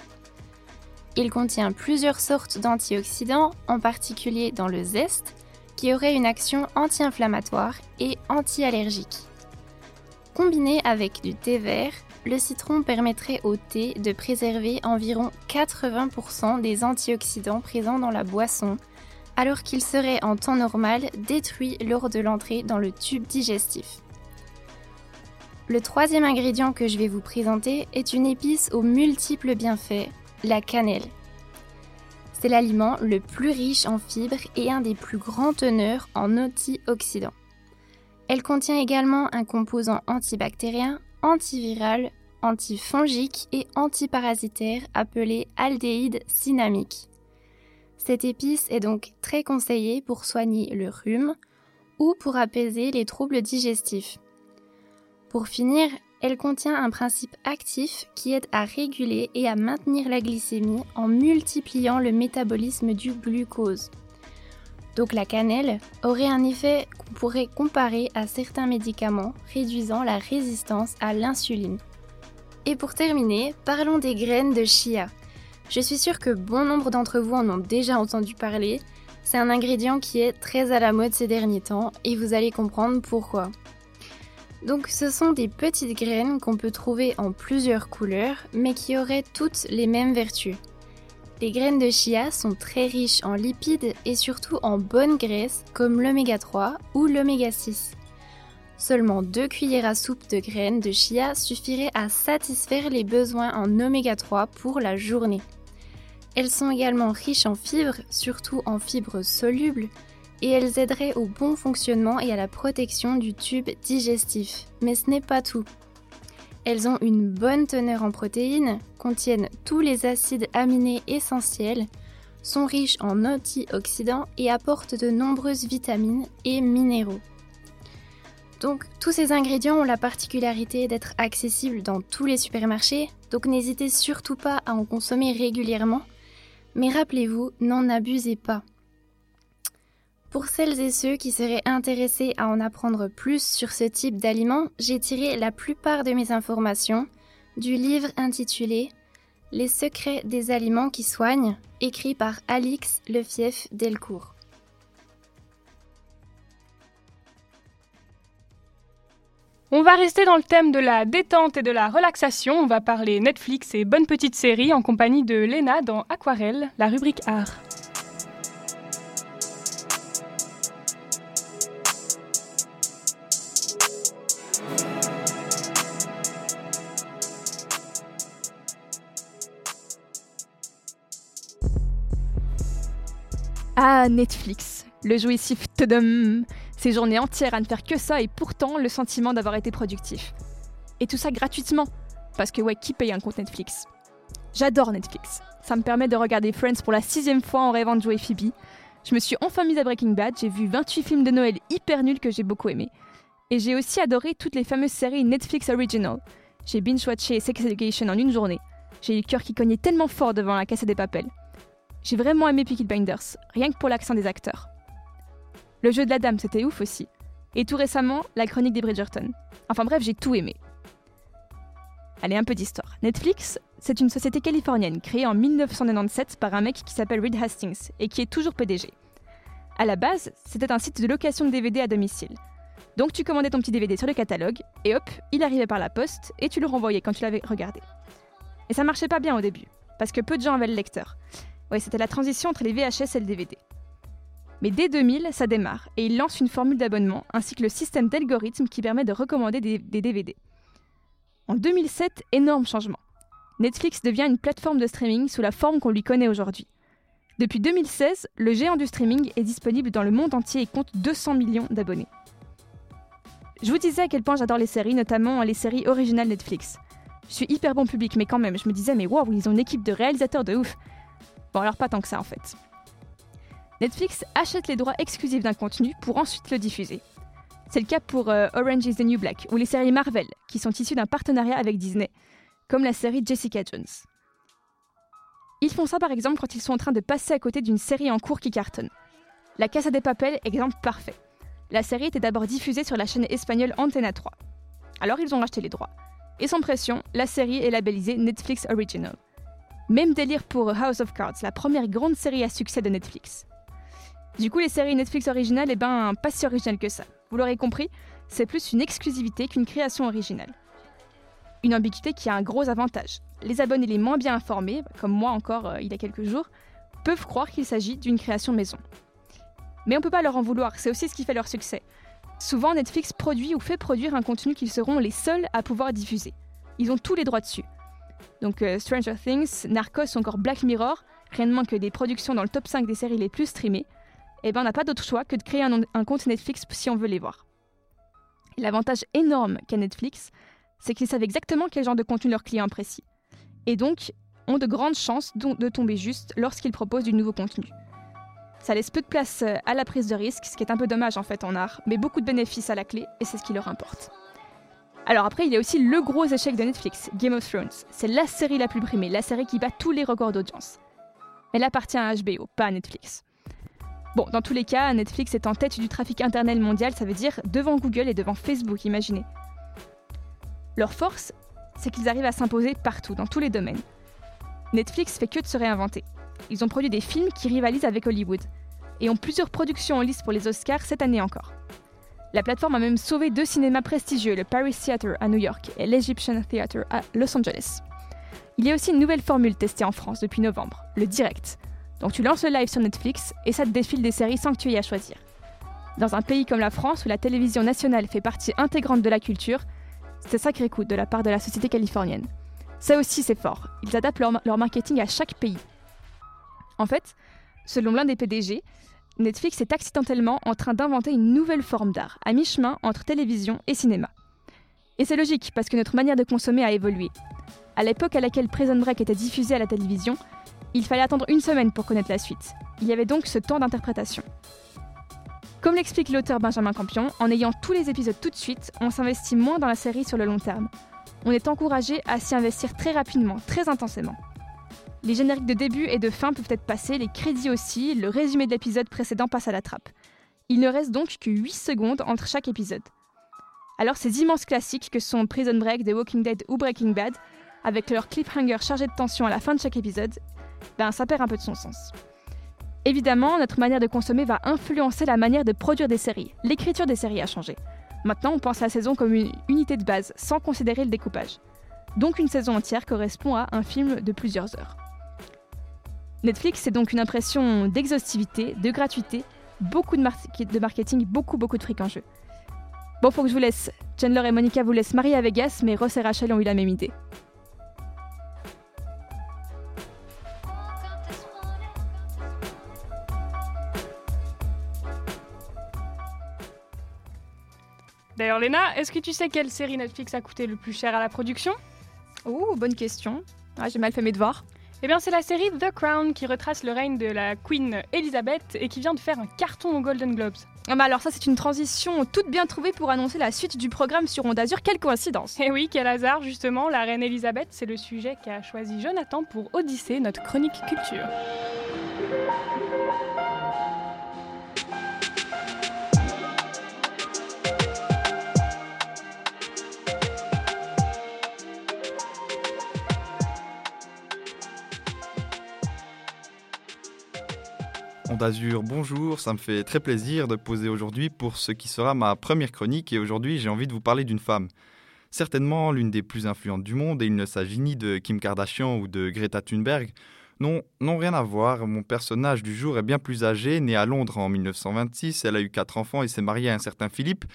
Il contient plusieurs sortes d'antioxydants, en particulier dans le zeste, qui aurait une action anti-inflammatoire et anti-allergique. Combiné avec du thé vert, le citron permettrait au thé de préserver environ 80% des antioxydants présents dans la boisson, alors qu'il serait en temps normal détruit lors de l'entrée dans le tube digestif. Le troisième ingrédient que je vais vous présenter est une épice aux multiples bienfaits, la cannelle. C'est l'aliment le plus riche en fibres et un des plus grands teneurs en antioxydants. Elle contient également un composant antibactérien, antiviral, antifongique et antiparasitaire appelé aldéhyde cinnamique. Cette épice est donc très conseillée pour soigner le rhume ou pour apaiser les troubles digestifs. Pour finir, elle contient un principe actif qui aide à réguler et à maintenir la glycémie en multipliant le métabolisme du glucose. Donc la cannelle aurait un effet qu'on pourrait comparer à certains médicaments réduisant la résistance à l'insuline. Et pour terminer, parlons des graines de chia. Je suis sûre que bon nombre d'entre vous en ont déjà entendu parler. C'est un ingrédient qui est très à la mode ces derniers temps et vous allez comprendre pourquoi. Donc ce sont des petites graines qu'on peut trouver en plusieurs couleurs mais qui auraient toutes les mêmes vertus. Les graines de chia sont très riches en lipides et surtout en bonnes graisses comme l'oméga 3 ou l'oméga 6. Seulement 2 cuillères à soupe de graines de chia suffiraient à satisfaire les besoins en oméga 3 pour la journée. Elles sont également riches en fibres, surtout en fibres solubles, et elles aideraient au bon fonctionnement et à la protection du tube digestif. Mais ce n'est pas tout. Elles ont une bonne teneur en protéines, contiennent tous les acides aminés essentiels, sont riches en antioxydants et apportent de nombreuses vitamines et minéraux. Donc tous ces ingrédients ont la particularité d'être accessibles dans tous les supermarchés, donc n'hésitez surtout pas à en consommer régulièrement, mais rappelez-vous, n'en abusez pas. Pour celles et ceux qui seraient intéressés à en apprendre plus sur ce type d'aliments, j'ai tiré la plupart de mes informations du livre intitulé Les secrets des aliments qui soignent, écrit par Alix Lefief Delcourt. On va rester dans le thème de la détente et de la relaxation. On va parler Netflix et bonne petite série en compagnie de Lena dans Aquarelle, la rubrique art. Ah, Netflix, le jouissif tadam, ces journées entières à ne faire que ça et pourtant le sentiment d'avoir été productif. Et tout ça gratuitement, parce que ouais, qui paye un compte Netflix? J'adore Netflix. Ça me permet de regarder Friends pour la sixième fois en rêvant de jouer Phoebe. Je me suis enfin mise à Breaking Bad, j'ai vu 28 films de Noël hyper nuls que j'ai beaucoup aimés. Et j'ai aussi adoré toutes les fameuses séries Netflix Original. J'ai binge-watché Sex Education en une journée. J'ai eu le cœur qui cognait tellement fort devant la caisse des papels. J'ai vraiment aimé Peaky Blinders, rien que pour l'accent des acteurs. Le jeu de la dame, c'était ouf aussi. Et tout récemment, la chronique des Bridgerton. Enfin bref, j'ai tout aimé. Allez, un peu d'histoire. Netflix, c'est une société californienne créée en 1997 par un mec qui s'appelle Reed Hastings et qui est toujours PDG. À la base, c'était un site de location de DVD à domicile. Donc tu commandais ton petit DVD sur le catalogue et hop, il arrivait par la poste et tu le renvoyais quand tu l'avais regardé. Et ça marchait pas bien au début, parce que peu de gens avaient le lecteur. Ouais, c'était la transition entre les VHS et le DVD. Mais dès 2000, ça démarre et il lance une formule d'abonnement ainsi que le système d'algorithme qui permet de recommander des, DVD. En 2007, énorme changement. Netflix devient une plateforme de streaming sous la forme qu'on lui connaît aujourd'hui. Depuis 2016, le géant du streaming est disponible dans le monde entier et compte 200 millions d'abonnés. Je vous disais à quel point j'adore les séries, notamment les séries originales Netflix. Je suis hyper bon public, mais quand même, je me disais, mais waouh, ils ont une équipe de réalisateurs de ouf. Bon, alors pas tant que ça en fait. Netflix achète les droits exclusifs d'un contenu pour ensuite le diffuser. C'est le cas pour euh, Orange is the New Black ou les séries Marvel, qui sont issues d'un partenariat avec Disney, comme la série Jessica Jones. Ils font ça par exemple quand ils sont en train de passer à côté d'une série en cours qui cartonne. La Casa des Papel, exemple parfait. La série était d'abord diffusée sur la chaîne espagnole Antena 3. Alors ils ont racheté les droits. Et sans pression, la série est labellisée Netflix Original. Même délire pour House of Cards, la première grande série à succès de Netflix. Du coup, les séries Netflix originales, eh ben, pas si originales que ça. Vous l'aurez compris, c'est plus une exclusivité qu'une création originale. Une ambiguïté qui a un gros avantage. Les abonnés les moins bien informés, comme moi encore euh, il y a quelques jours, peuvent croire qu'il s'agit d'une création maison. Mais on peut pas leur en vouloir, c'est aussi ce qui fait leur succès. Souvent, Netflix produit ou fait produire un contenu qu'ils seront les seuls à pouvoir diffuser. Ils ont tous les droits dessus. Donc euh, Stranger Things, Narcos ou encore Black Mirror, rien de moins que des productions dans le top 5 des séries les plus streamées, eh ben on n'a pas d'autre choix que de créer un, compte Netflix si on veut les voir. L'avantage énorme qu'a Netflix, c'est qu'ils savent exactement quel genre de contenu leurs clients apprécient. Et donc, ont de grandes chances de tomber juste lorsqu'ils proposent du nouveau contenu. Ça laisse peu de place euh, à la prise de risque, ce qui est un peu dommage en fait en art, mais beaucoup de bénéfices à la clé, et c'est ce qui leur importe. Alors après, il y a aussi le gros échec de Netflix, Game of Thrones. C'est la série la plus primée, la série qui bat tous les records d'audience. Elle appartient à HBO, pas à Netflix. Bon, dans tous les cas, Netflix est en tête du trafic internet mondial, ça veut dire devant Google et devant Facebook, imaginez. Leur force, c'est qu'ils arrivent à s'imposer partout, dans tous les domaines. Netflix fait que de se réinventer. Ils ont produit des films qui rivalisent avec Hollywood, et ont plusieurs productions en liste pour les Oscars cette année encore. La plateforme a même sauvé deux cinémas prestigieux, le Paris Theatre à New York et l'Egyptian Theatre à Los Angeles. Il y a aussi une nouvelle formule testée en France depuis novembre, le direct. Donc tu lances le live sur Netflix et ça te défile des séries sans que tu aies à choisir. Dans un pays comme la France où la télévision nationale fait partie intégrante de la culture, c'est sacré coup de la part de la société californienne. Ça aussi c'est fort, ils adaptent leur, marketing à chaque pays. En fait, selon l'un des PDG, Netflix est accidentellement en train d'inventer une nouvelle forme d'art, à mi-chemin entre télévision et cinéma. Et c'est logique, parce que notre manière de consommer a évolué. À l'époque à laquelle Prison Break était diffusé à la télévision, il fallait attendre une semaine pour connaître la suite. Il y avait donc ce temps d'interprétation. Comme l'explique l'auteur Benjamin Campion, en ayant tous les épisodes tout de suite, on s'investit moins dans la série sur le long terme. On est encouragé à s'y investir très rapidement, très intensément. Les génériques de début et de fin peuvent être passés, les crédits aussi, le résumé de l'épisode précédent passe à la trappe. Il ne reste donc que 8 secondes entre chaque épisode. Alors ces immenses classiques que sont Prison Break, The Walking Dead ou Breaking Bad, avec leur cliffhanger chargé de tension à la fin de chaque épisode, ben ça perd un peu de son sens. Évidemment, notre manière de consommer va influencer la manière de produire des séries. L'écriture des séries a changé. Maintenant, on pense à la saison comme une unité de base, sans considérer le découpage. Donc une saison entière correspond à un film de plusieurs heures. Netflix, c'est donc une impression d'exhaustivité, de gratuité, beaucoup de, marketing, beaucoup, beaucoup de fric en jeu. Bon, faut que je vous laisse. Chandler et Monica vous laissent marier à Vegas, mais Ross et Rachel ont eu la même idée. D'ailleurs, Léna, est-ce que tu sais quelle série Netflix a coûté le plus cher à la production? Oh, bonne question. Ah, J'ai mal fait mes devoirs. Eh bien, c'est la série The Crown qui retrace le règne de la Queen Elizabeth et qui vient de faire un carton aux Golden Globes. Ah bah alors ça c'est une transition toute bien trouvée pour annoncer la suite du programme sur Onde Azur. Quelle coïncidence Et oui, quel hasard justement, la reine Elisabeth, c'est le sujet qu'a choisi Jonathan pour Odyssée, notre chronique culture. Bonjour, ça me fait très plaisir de poser aujourd'hui pour ce qui sera ma première chronique et aujourd'hui j'ai envie de vous parler d'une femme. Certainement l'une des plus influentes du monde et il ne s'agit ni de Kim Kardashian ou de Greta Thunberg. Non, non rien à voir, mon personnage du jour est bien plus âgé, né à Londres en 1926, elle a eu quatre enfants et s'est mariée à un certain Philippe.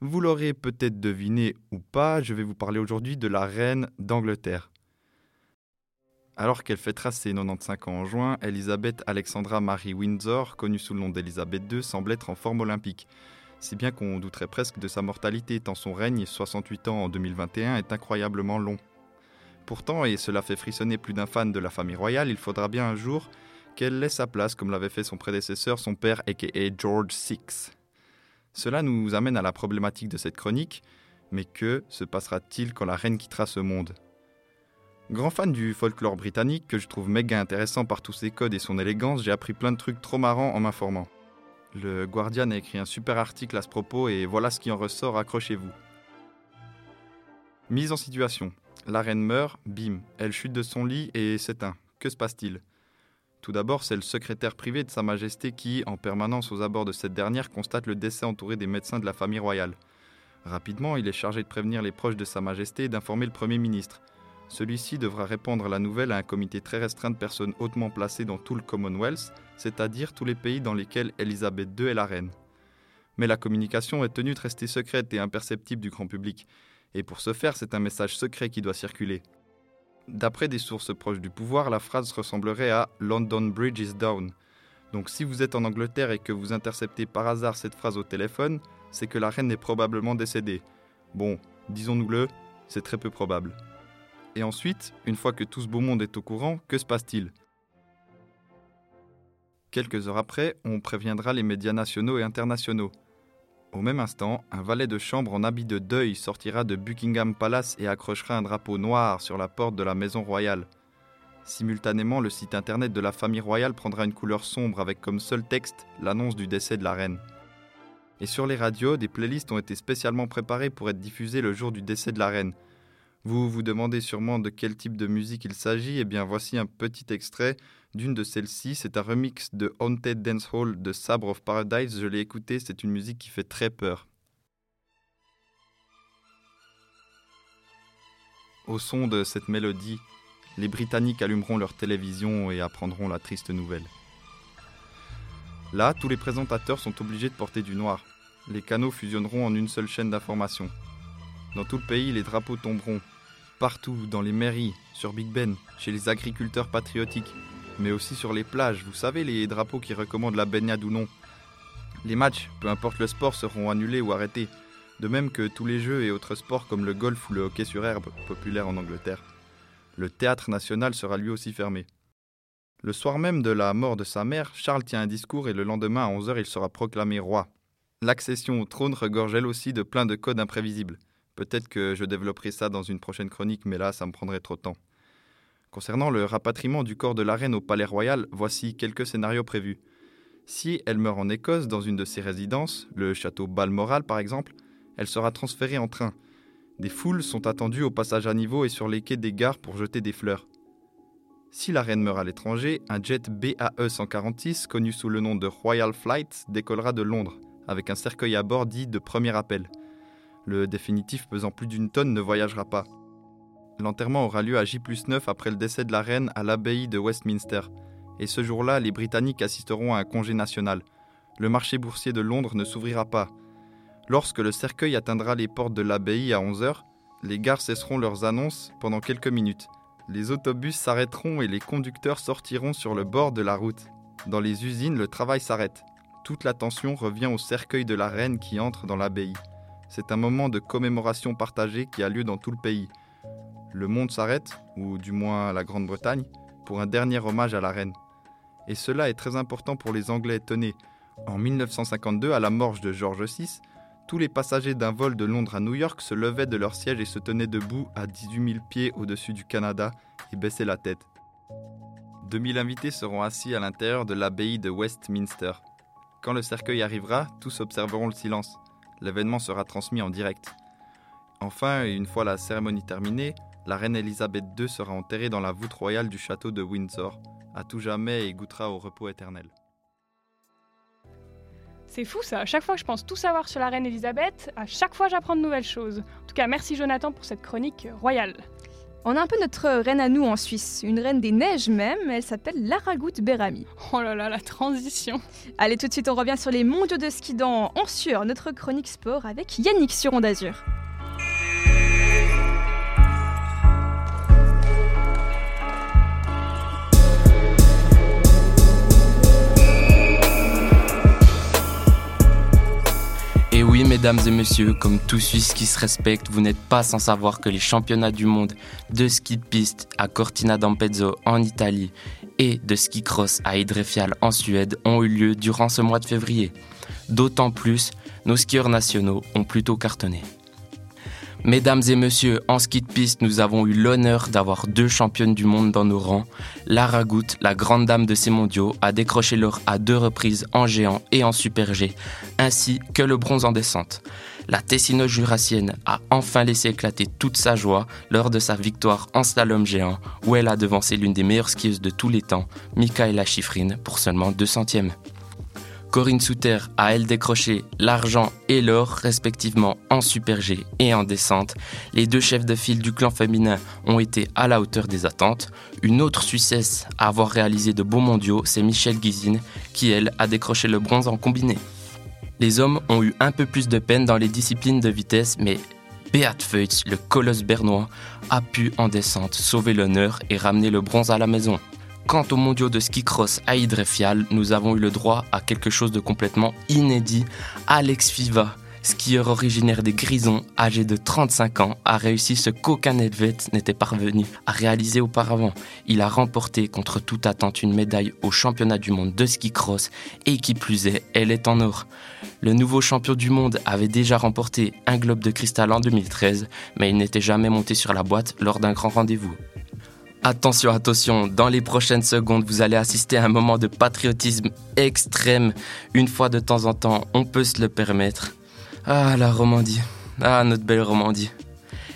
Vous l'aurez peut-être deviné ou pas, je vais vous parler aujourd'hui de la reine d'Angleterre. Alors qu'elle fêtera ses 95 ans en juin, Elisabeth Alexandra Marie Windsor, connue sous le nom d'Elisabeth II, semble être en forme olympique. Si bien qu'on douterait presque de sa mortalité tant son règne, 68 ans en 2021, est incroyablement long. Pourtant, et cela fait frissonner plus d'un fan de la famille royale, il faudra bien un jour qu'elle laisse sa place comme l'avait fait son prédécesseur, son père, aka George VI. Cela nous amène à la problématique de cette chronique, mais que se passera-t-il quand la reine quittera ce monde? Grand fan du folklore britannique, que je trouve méga intéressant par tous ses codes et son élégance, j'ai appris plein de trucs trop marrants en m'informant. Le Guardian a écrit un super article à ce propos et voilà ce qui en ressort, accrochez-vous. Mise en situation. La reine meurt, bim, elle chute de son lit et s'éteint. Que se passe-t-il? Tout d'abord, c'est le secrétaire privé de Sa Majesté qui, en permanence aux abords de cette dernière, constate le décès entouré des médecins de la famille royale. Rapidement, il est chargé de prévenir les proches de Sa Majesté et d'informer le Premier ministre. Celui-ci devra répondre la nouvelle à un comité très restreint de personnes hautement placées dans tout le Commonwealth, c'est-à-dire tous les pays dans lesquels Elisabeth II est la reine. Mais la communication est tenue de rester secrète et imperceptible du grand public, et pour ce faire, c'est un message secret qui doit circuler. D'après des sources proches du pouvoir, la phrase ressemblerait à London Bridge is down. Donc si vous êtes en Angleterre et que vous interceptez par hasard cette phrase au téléphone, c'est que la reine est probablement décédée. Bon, disons-nous-le, c'est très peu probable. Et ensuite, une fois que tout ce beau monde est au courant, que se passe-t-il? Quelques heures après, on préviendra les médias nationaux et internationaux. Au même instant, un valet de chambre en habit de deuil sortira de Buckingham Palace et accrochera un drapeau noir sur la porte de la maison royale. Simultanément, le site internet de la famille royale prendra une couleur sombre avec comme seul texte l'annonce du décès de la reine. Et sur les radios, des playlists ont été spécialement préparées pour être diffusées le jour du décès de la reine, vous vous demandez sûrement de quel type de musique il s'agit. Eh bien, voici un petit extrait d'une de celles-ci. C'est un remix de Haunted Dance Hall de Sabre of Paradise. Je l'ai écouté, c'est une musique qui fait très peur. Au son de cette mélodie, les Britanniques allumeront leur télévision et apprendront la triste nouvelle. Là, tous les présentateurs sont obligés de porter du noir. Les canaux fusionneront en une seule chaîne d'information. Dans tout le pays, les drapeaux tomberont. Partout, dans les mairies, sur Big Ben, chez les agriculteurs patriotiques, mais aussi sur les plages, vous savez, les drapeaux qui recommandent la baignade ou non. Les matchs, peu importe le sport, seront annulés ou arrêtés, de même que tous les jeux et autres sports comme le golf ou le hockey sur herbe, populaire en Angleterre. Le théâtre national sera lui aussi fermé. Le soir même de la mort de sa mère, Charles tient un discours et le lendemain à 11h il sera proclamé roi. L'accession au trône regorge elle aussi de plein de codes imprévisibles. Peut-être que je développerai ça dans une prochaine chronique, mais là, ça me prendrait trop de temps. Concernant le rapatriement du corps de la reine au palais royal, voici quelques scénarios prévus. Si elle meurt en Écosse dans une de ses résidences, le château Balmoral par exemple, elle sera transférée en train. Des foules sont attendues au passage à niveau et sur les quais des gares pour jeter des fleurs. Si la reine meurt à l'étranger, un jet BAE 146, connu sous le nom de Royal Flight, décollera de Londres, avec un cercueil à bord dit de premier appel. Le définitif pesant plus d'une tonne ne voyagera pas. L'enterrement aura lieu à J 9 après le décès de la reine à l'abbaye de Westminster. Et ce jour-là, les Britanniques assisteront à un congé national. Le marché boursier de Londres ne s'ouvrira pas. Lorsque le cercueil atteindra les portes de l'abbaye à 11h, les gares cesseront leurs annonces pendant quelques minutes. Les autobus s'arrêteront et les conducteurs sortiront sur le bord de la route. Dans les usines, le travail s'arrête. Toute l'attention revient au cercueil de la reine qui entre dans l'abbaye. C'est un moment de commémoration partagée qui a lieu dans tout le pays. Le monde s'arrête, ou du moins la Grande-Bretagne, pour un dernier hommage à la reine. Et cela est très important pour les Anglais, tenez. En 1952, à la morge de George VI, tous les passagers d'un vol de Londres à New York se levaient de leur siège et se tenaient debout à 18 000 pieds au-dessus du Canada et baissaient la tête. 2000 invités seront assis à l'intérieur de l'abbaye de Westminster. Quand le cercueil arrivera, tous observeront le silence. L'événement sera transmis en direct. Enfin, une fois la cérémonie terminée, la reine Elisabeth II sera enterrée dans la voûte royale du château de Windsor, à tout jamais et goûtera au repos éternel. C'est fou ça, à chaque fois que je pense tout savoir sur la reine Elisabeth, à chaque fois j'apprends de nouvelles choses. En tout cas, merci Jonathan pour cette chronique royale. On a un peu notre reine à nous en Suisse, une reine des neiges même, elle s'appelle Laragout Berami. Oh là là, la transition. Allez, tout de suite on revient sur les mondiaux de ski dans En Sueur, notre chronique sport avec Yannick sur Onde mesdames et messieurs, comme tout Suisse qui se respecte, vous n'êtes pas sans savoir que les championnats du monde de ski de piste à Cortina d'Ampezzo en Italie et de ski cross à Idrefial en Suède ont eu lieu durant ce mois de février. D'autant plus, nos skieurs nationaux ont plutôt cartonné. Mesdames et messieurs, en ski de piste, nous avons eu l'honneur d'avoir deux championnes du monde dans nos rangs. Lara Goutte, la grande dame de ces mondiaux, a décroché l'or à deux reprises en géant et en super G, ainsi que le bronze en descente. La Tessino-Jurassienne a enfin laissé éclater toute sa joie lors de sa victoire en slalom géant, où elle a devancé l'une des meilleures skieuses de tous les temps, Michaela Schifrin, pour seulement deux centièmes. Corinne Souter a elle décroché l'argent et l'or respectivement en super G et en descente. Les deux chefs de file du clan féminin ont été à la hauteur des attentes. Une autre Suissesse à avoir réalisé de beaux mondiaux, c'est Michelle Guizine qui elle a décroché le bronze en combiné. Les hommes ont eu un peu plus de peine dans les disciplines de vitesse, mais Beat Feutz, le colosse bernois, a pu en descente sauver l'honneur et ramener le bronze à la maison. Quant aux mondiaux de ski cross à Idrefial, nous avons eu le droit à quelque chose de complètement inédit. Alex Fiva, skieur originaire des Grisons, âgé de 35 ans, a réussi ce qu'aucun Helvète n'était parvenu à réaliser auparavant. Il a remporté contre toute attente une médaille au championnat du monde de ski cross et qui plus est, elle est en or. Le nouveau champion du monde avait déjà remporté un globe de cristal en 2013, mais il n'était jamais monté sur la boîte lors d'un grand rendez-vous. Attention, attention, dans les prochaines secondes, vous allez assister à un moment de patriotisme extrême. Une fois de temps en temps, on peut se le permettre. Ah, la Romandie. Ah, notre belle Romandie.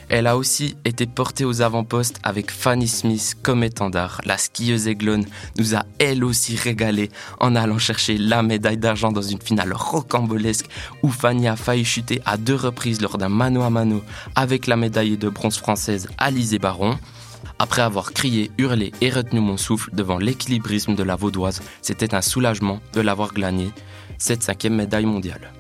Elle a aussi été portée aux avant-postes avec Fanny Smith comme étendard. La skieuse aiglone nous a elle aussi régalé en allant chercher la médaille d'argent dans une finale rocambolesque où Fanny a failli chuter à deux reprises lors d'un mano à mano avec la médaille de bronze française Alizé Baron. Après avoir crié, hurlé et retenu mon souffle devant l'équilibrisme de la vaudoise, c'était un soulagement de l'avoir glané, cette cinquième médaille mondiale.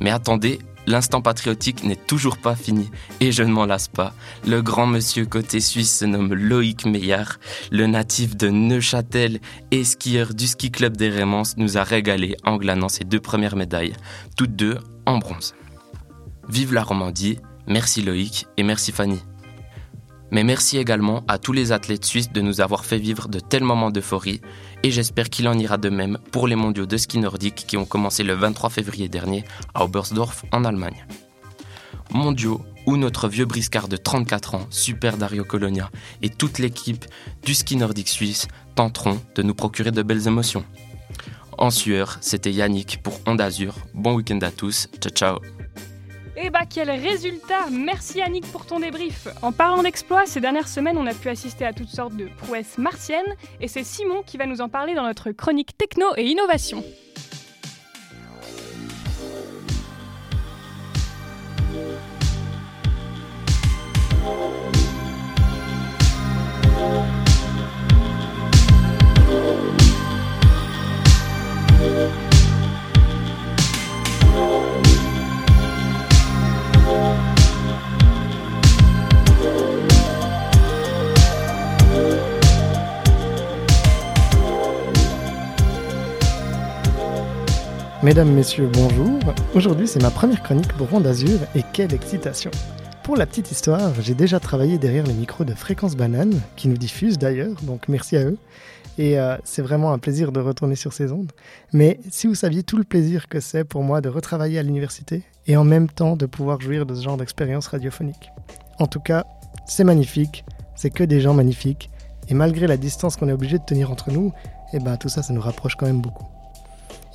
Mais attendez, l'instant patriotique n'est toujours pas fini, et je ne m'en lasse pas. Le grand monsieur côté suisse se nomme Loïc Meillard, le natif de Neuchâtel et skieur du ski club des Rémans nous a régalé en glanant ses deux premières médailles, toutes deux en bronze. Vive la Romandie, merci Loïc et merci Fanny. Mais merci également à tous les athlètes suisses de nous avoir fait vivre de tels moments d'euphorie et j'espère qu'il en ira de même pour les mondiaux de ski nordique qui ont commencé le 23 février dernier à Oberstdorf en Allemagne. Mondiaux où notre vieux briscard de 34 ans, Super Dario Colonia, et toute l'équipe du ski nordique suisse tenteront de nous procurer de belles émotions. En sueur, c'était Yannick pour Onda Azur. Bon week-end à tous. Ciao ciao. Eh bah quel résultat Merci Annick pour ton débrief. En parlant d'exploits, ces dernières semaines, on a pu assister à toutes sortes de prouesses martiennes et c'est Simon qui va nous en parler dans notre chronique techno et innovation. Mesdames, Messieurs, bonjour. Aujourd'hui, c'est ma première chronique pour Ronde Azur et quelle excitation! pour la petite histoire, j'ai déjà travaillé derrière les micros de Fréquence Banane, qui nous diffusent d'ailleurs, donc merci à eux. Et euh, c'est vraiment un plaisir de retourner sur ces ondes. Mais si vous saviez tout le plaisir que c'est pour moi de retravailler à l'université et en même temps de pouvoir jouir de ce genre d'expérience radiophonique. En tout cas, c'est magnifique, c'est que des gens magnifiques. Et malgré la distance qu'on est obligé de tenir entre nous, eh ben, tout ça, ça nous rapproche quand même beaucoup.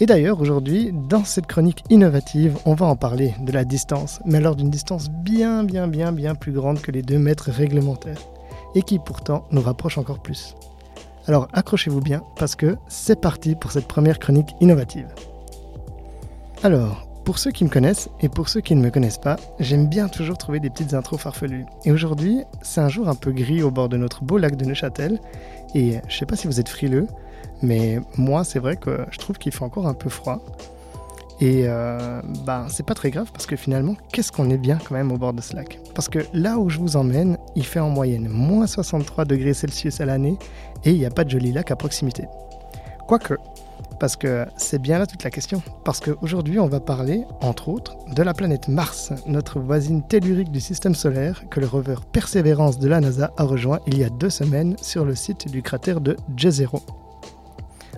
Et d'ailleurs, aujourd'hui, dans cette chronique innovative, on va en parler de la distance, mais alors d'une distance bien, bien, bien, bien plus grande que les deux mètres réglementaires, et qui pourtant nous rapproche encore plus. Alors accrochez-vous bien, parce que c'est parti pour cette première chronique innovative. Alors, pour ceux qui me connaissent et pour ceux qui ne me connaissent pas, j'aime bien toujours trouver des petites intros farfelues. Et aujourd'hui, c'est un jour un peu gris au bord de notre beau lac de Neuchâtel, et je sais pas si vous êtes frileux, mais moi, c'est vrai que je trouve qu'il fait encore un peu froid. Et bah, c'est pas très grave parce que finalement, qu'est-ce qu'on est bien quand même au bord de ce lac? Parce que là où je vous emmène, il fait en moyenne moins 63 degrés Celsius à l'année et il n'y a pas de joli lac à proximité. Quoique, parce que c'est bien là toute la question. Parce qu'aujourd'hui, on va parler, entre autres, de la planète Mars, notre voisine tellurique du système solaire que le rover Perseverance de la NASA a rejoint il y a deux semaines sur le site du cratère de Jezero.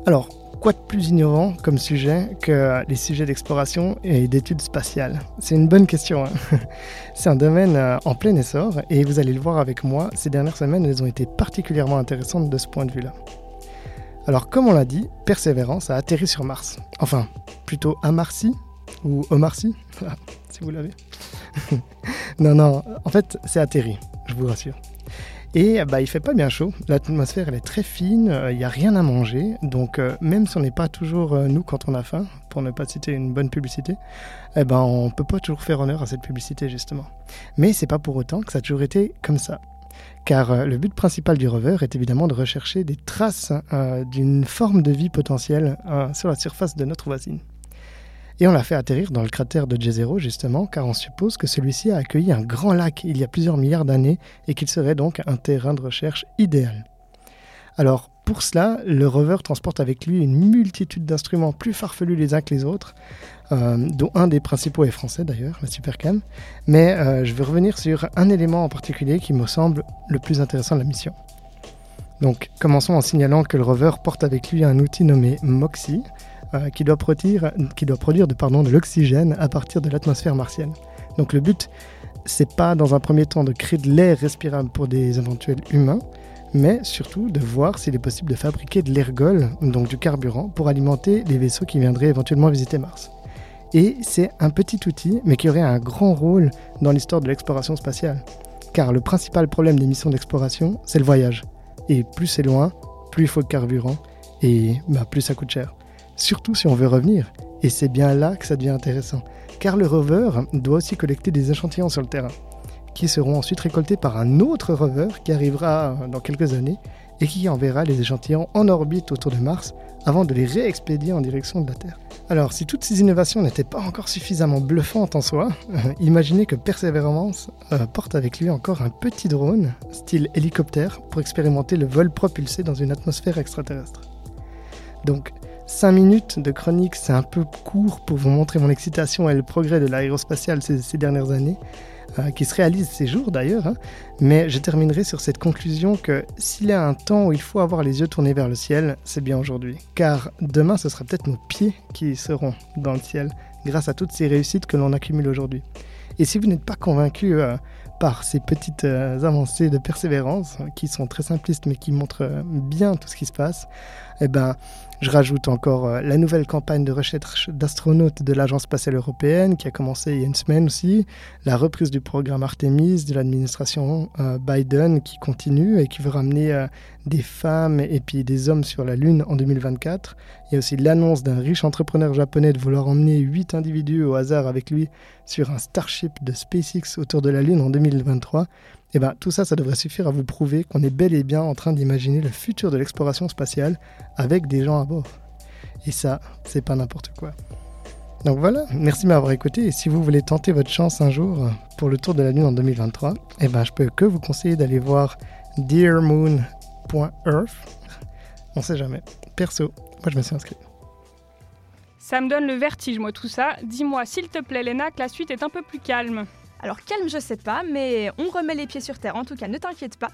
Alors, quoi de plus innovant comme sujet que les sujets d'exploration et d'études spatiales? C'est une bonne question. Hein. C'est un domaine euh, en plein essor et vous allez le voir avec moi, ces dernières semaines, elles ont été particulièrement intéressantes de ce point de vue-là. Alors, comme on l'a dit, Persévérance a atterri sur Mars. Enfin, plutôt à Marcy ou au Marcy, si vous l'avez. non, non, en fait, c'est atterri, je vous rassure. Et bah, il fait pas bien chaud. L'atmosphère elle est très fine, il euh, n'y a rien à manger. Donc euh, même si on n'est pas toujours euh, nous quand on a faim, pour ne pas citer une bonne publicité, eh ben on peut pas toujours faire honneur à cette publicité justement. Mais c'est pas pour autant que ça a toujours été comme ça. Car le but principal du rover est évidemment de rechercher des traces d'une forme de vie potentielle sur la surface de notre voisine. Et on l'a fait atterrir dans le cratère de Jezero, justement, car on suppose que celui-ci a accueilli un grand lac il y a plusieurs milliards d'années et qu'il serait donc un terrain de recherche idéal. Alors, pour cela, le rover transporte avec lui une multitude d'instruments plus farfelus les uns que les autres, euh, dont un des principaux est français d'ailleurs, la Supercam. Mais euh, je vais revenir sur un élément en particulier qui me semble le plus intéressant de la mission. Donc, commençons en signalant que le rover porte avec lui un outil nommé MOXIE, euh, qui doit produire, de l'oxygène à partir de l'atmosphère martienne. Donc le but, c'est pas dans un premier temps de créer de l'air respirable pour des éventuels humains, mais surtout de voir s'il est possible de fabriquer de l'ergol, donc du carburant, pour alimenter les vaisseaux qui viendraient éventuellement visiter Mars. Et c'est un petit outil, mais qui aurait un grand rôle dans l'histoire de l'exploration spatiale. Car le principal problème des missions d'exploration, c'est le voyage. Et plus c'est loin, plus il faut de carburant, et bah, plus ça coûte cher surtout si on veut revenir. Et c'est bien là que ça devient intéressant, car le rover doit aussi collecter des échantillons sur le terrain, qui seront ensuite récoltés par un autre rover qui arrivera dans quelques années et qui enverra les échantillons en orbite autour de Mars avant de les réexpédier en direction de la Terre. Alors, si toutes ces innovations n'étaient pas encore suffisamment bluffantes en soi, imaginez que Perseverance euh, porte avec lui encore un petit drone, style hélicoptère, pour expérimenter le vol propulsé dans une atmosphère extraterrestre. Donc, 5 minutes de chronique, c'est un peu court pour vous montrer mon excitation et le progrès de l'aérospatiale ces, dernières années, euh, qui se réalise ces jours d'ailleurs. Hein. Mais je terminerai sur cette conclusion que s'il y a un temps où il faut avoir les yeux tournés vers le ciel, c'est bien aujourd'hui. Car demain, ce sera peut-être nos pieds qui seront dans le ciel, grâce à toutes ces réussites que l'on accumule aujourd'hui. Et si vous n'êtes pas convaincu euh, par ces petites euh, avancées de persévérance, qui sont très simplistes mais qui montrent bien tout ce qui se passe, eh ben, je rajoute encore euh, la nouvelle campagne de recherche d'astronautes de l'Agence spatiale européenne qui a commencé il y a une semaine aussi, la reprise du programme Artemis de l'administration euh, Biden qui continue et qui veut ramener euh, des femmes et puis des hommes sur la Lune en 2024. Il y a aussi l'annonce d'un riche entrepreneur japonais de vouloir emmener 8 individus au hasard avec lui sur un Starship de SpaceX autour de la Lune en 2023. Et bien, tout ça, ça devrait suffire à vous prouver qu'on est bel et bien en train d'imaginer le futur de l'exploration spatiale avec des gens à bord. Et ça, c'est pas n'importe quoi. Donc voilà, merci de m'avoir écouté. Et si vous voulez tenter votre chance un jour pour le tour de la Lune en 2023, eh ben, je peux que vous conseiller d'aller voir dearmoon.earth. On sait jamais. Perso, moi je me suis inscrit. Ça me donne le vertige, moi, tout ça. Dis-moi, s'il te plaît, Léna, que la suite est un peu plus calme. Alors calme, je sais pas, mais on remet les pieds sur terre. En tout cas, ne t'inquiète pas.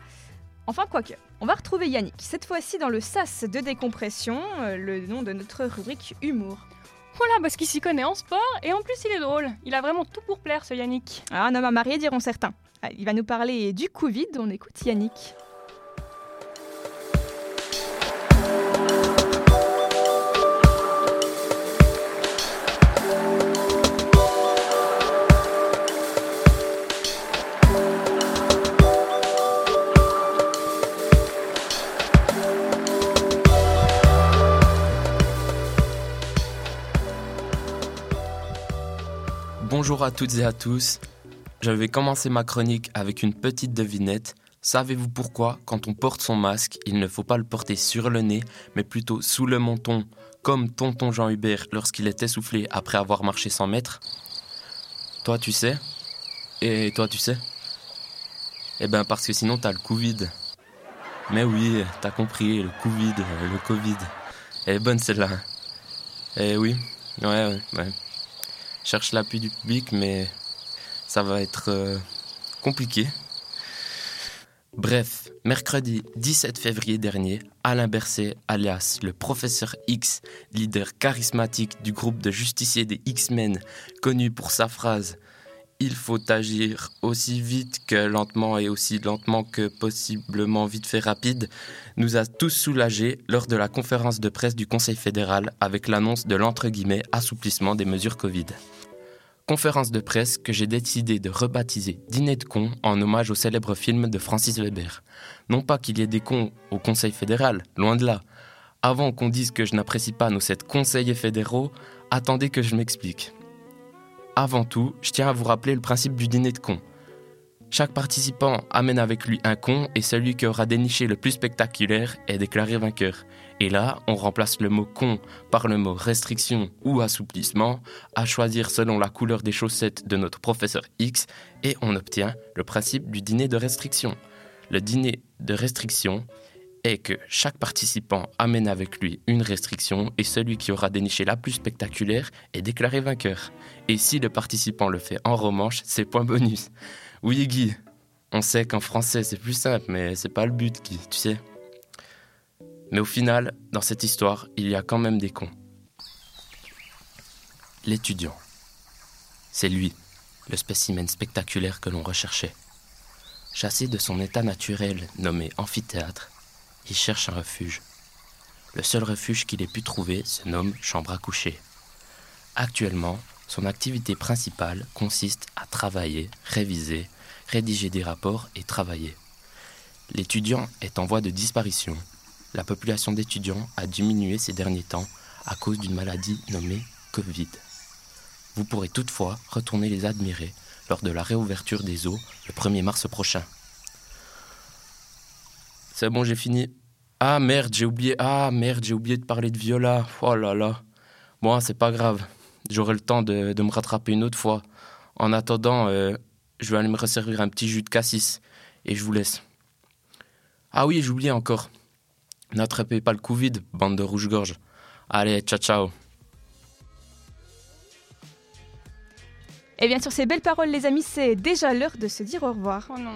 Enfin, quoique, on va retrouver Yannick, cette fois-ci dans le sas de décompression, euh, le nom de notre rubrique humour. Voilà, parce qu'il s'y connaît en sport et en plus il est drôle. Il a vraiment tout pour plaire ce Yannick. Ah, un homme à marier, diront certains. Ah, Il va nous parler du Covid, on écoute Yannick. Bonjour à toutes et à tous. Je vais commencer ma chronique avec une petite devinette. Savez-vous pourquoi, quand on porte son masque, il ne faut pas le porter sur le nez, mais plutôt sous le menton, comme tonton Jean Hubert lorsqu'il est essoufflé après avoir marché 100 mètres? Toi, tu sais? Et toi, tu sais? Eh ben, parce que sinon, t'as le Covid. Mais oui, t'as compris, le Covid, le Covid. Est bonne celle-là. Eh oui, ouais, ouais, ouais cherche l'appui du public, mais ça va être euh, compliqué. Bref, mercredi 17 février dernier, Alain Berset, alias le professeur X, leader charismatique du groupe de justiciers des X-Men, connu pour sa phrase Il faut agir aussi vite que lentement et aussi lentement que possiblement vite fait rapide, nous a tous soulagés lors de la conférence de presse du Conseil fédéral avec l'annonce de l'entre guillemets assouplissement des mesures Covid conférence de presse que j'ai décidé de rebaptiser Dîner de cons en hommage au célèbre film de Francis Weber. Non pas qu'il y ait des cons au Conseil fédéral, loin de là. Avant qu'on dise que je n'apprécie pas nos sept conseillers fédéraux, attendez que je m'explique. Avant tout, je tiens à vous rappeler le principe du dîner de cons. Chaque participant amène avec lui un con et celui qui aura déniché le plus spectaculaire est déclaré vainqueur. Et là, on remplace le mot con par le mot restriction ou assouplissement, à choisir selon la couleur des chaussettes de notre professeur X, et on obtient le principe du dîner de restriction. Le dîner de restriction est que chaque participant amène avec lui une restriction et celui qui aura déniché la plus spectaculaire est déclaré vainqueur. Et si le participant le fait en romanche, c'est point bonus. Oui, Guy, on sait qu'en français c'est plus simple, mais c'est pas le but, Guy, tu sais. Mais au final, dans cette histoire, il y a quand même des cons. L'étudiant. C'est lui, le spécimen spectaculaire que l'on recherchait. Chassé de son état naturel nommé amphithéâtre, il cherche un refuge. Le seul refuge qu'il ait pu trouver se nomme chambre à coucher. Actuellement, son activité principale consiste à travailler, réviser, rédiger des rapports et travailler. L'étudiant est en voie de disparition. La population d'étudiants a diminué ces derniers temps à cause d'une maladie nommée Covid. Vous pourrez toutefois retourner les admirer lors de la réouverture des eaux le 1er mars prochain. C'est bon, j'ai fini. Ah merde, j'ai oublié. Ah merde, j'ai oublié de parler de Viola. Oh là là. Bon, c'est pas grave. J'aurai le temps de, de me rattraper une autre fois. En attendant, euh, je vais aller me resservir un petit jus de cassis et je vous laisse. Ah oui, j'oubliais encore. N'attrapez pas le Covid, bande de rouge-gorge. Allez, ciao ciao. Et bien sur ces belles paroles les amis, c'est déjà l'heure de se dire au revoir. Oh non.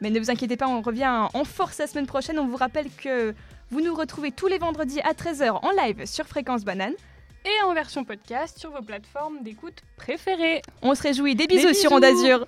Mais ne vous inquiétez pas, on revient en force la semaine prochaine. On vous rappelle que vous nous retrouvez tous les vendredis à 13h en live sur Fréquence Banane. Et en version podcast sur vos plateformes d'écoute préférées. On se réjouit. Des bisous, Des sur bisous. Onde Azur.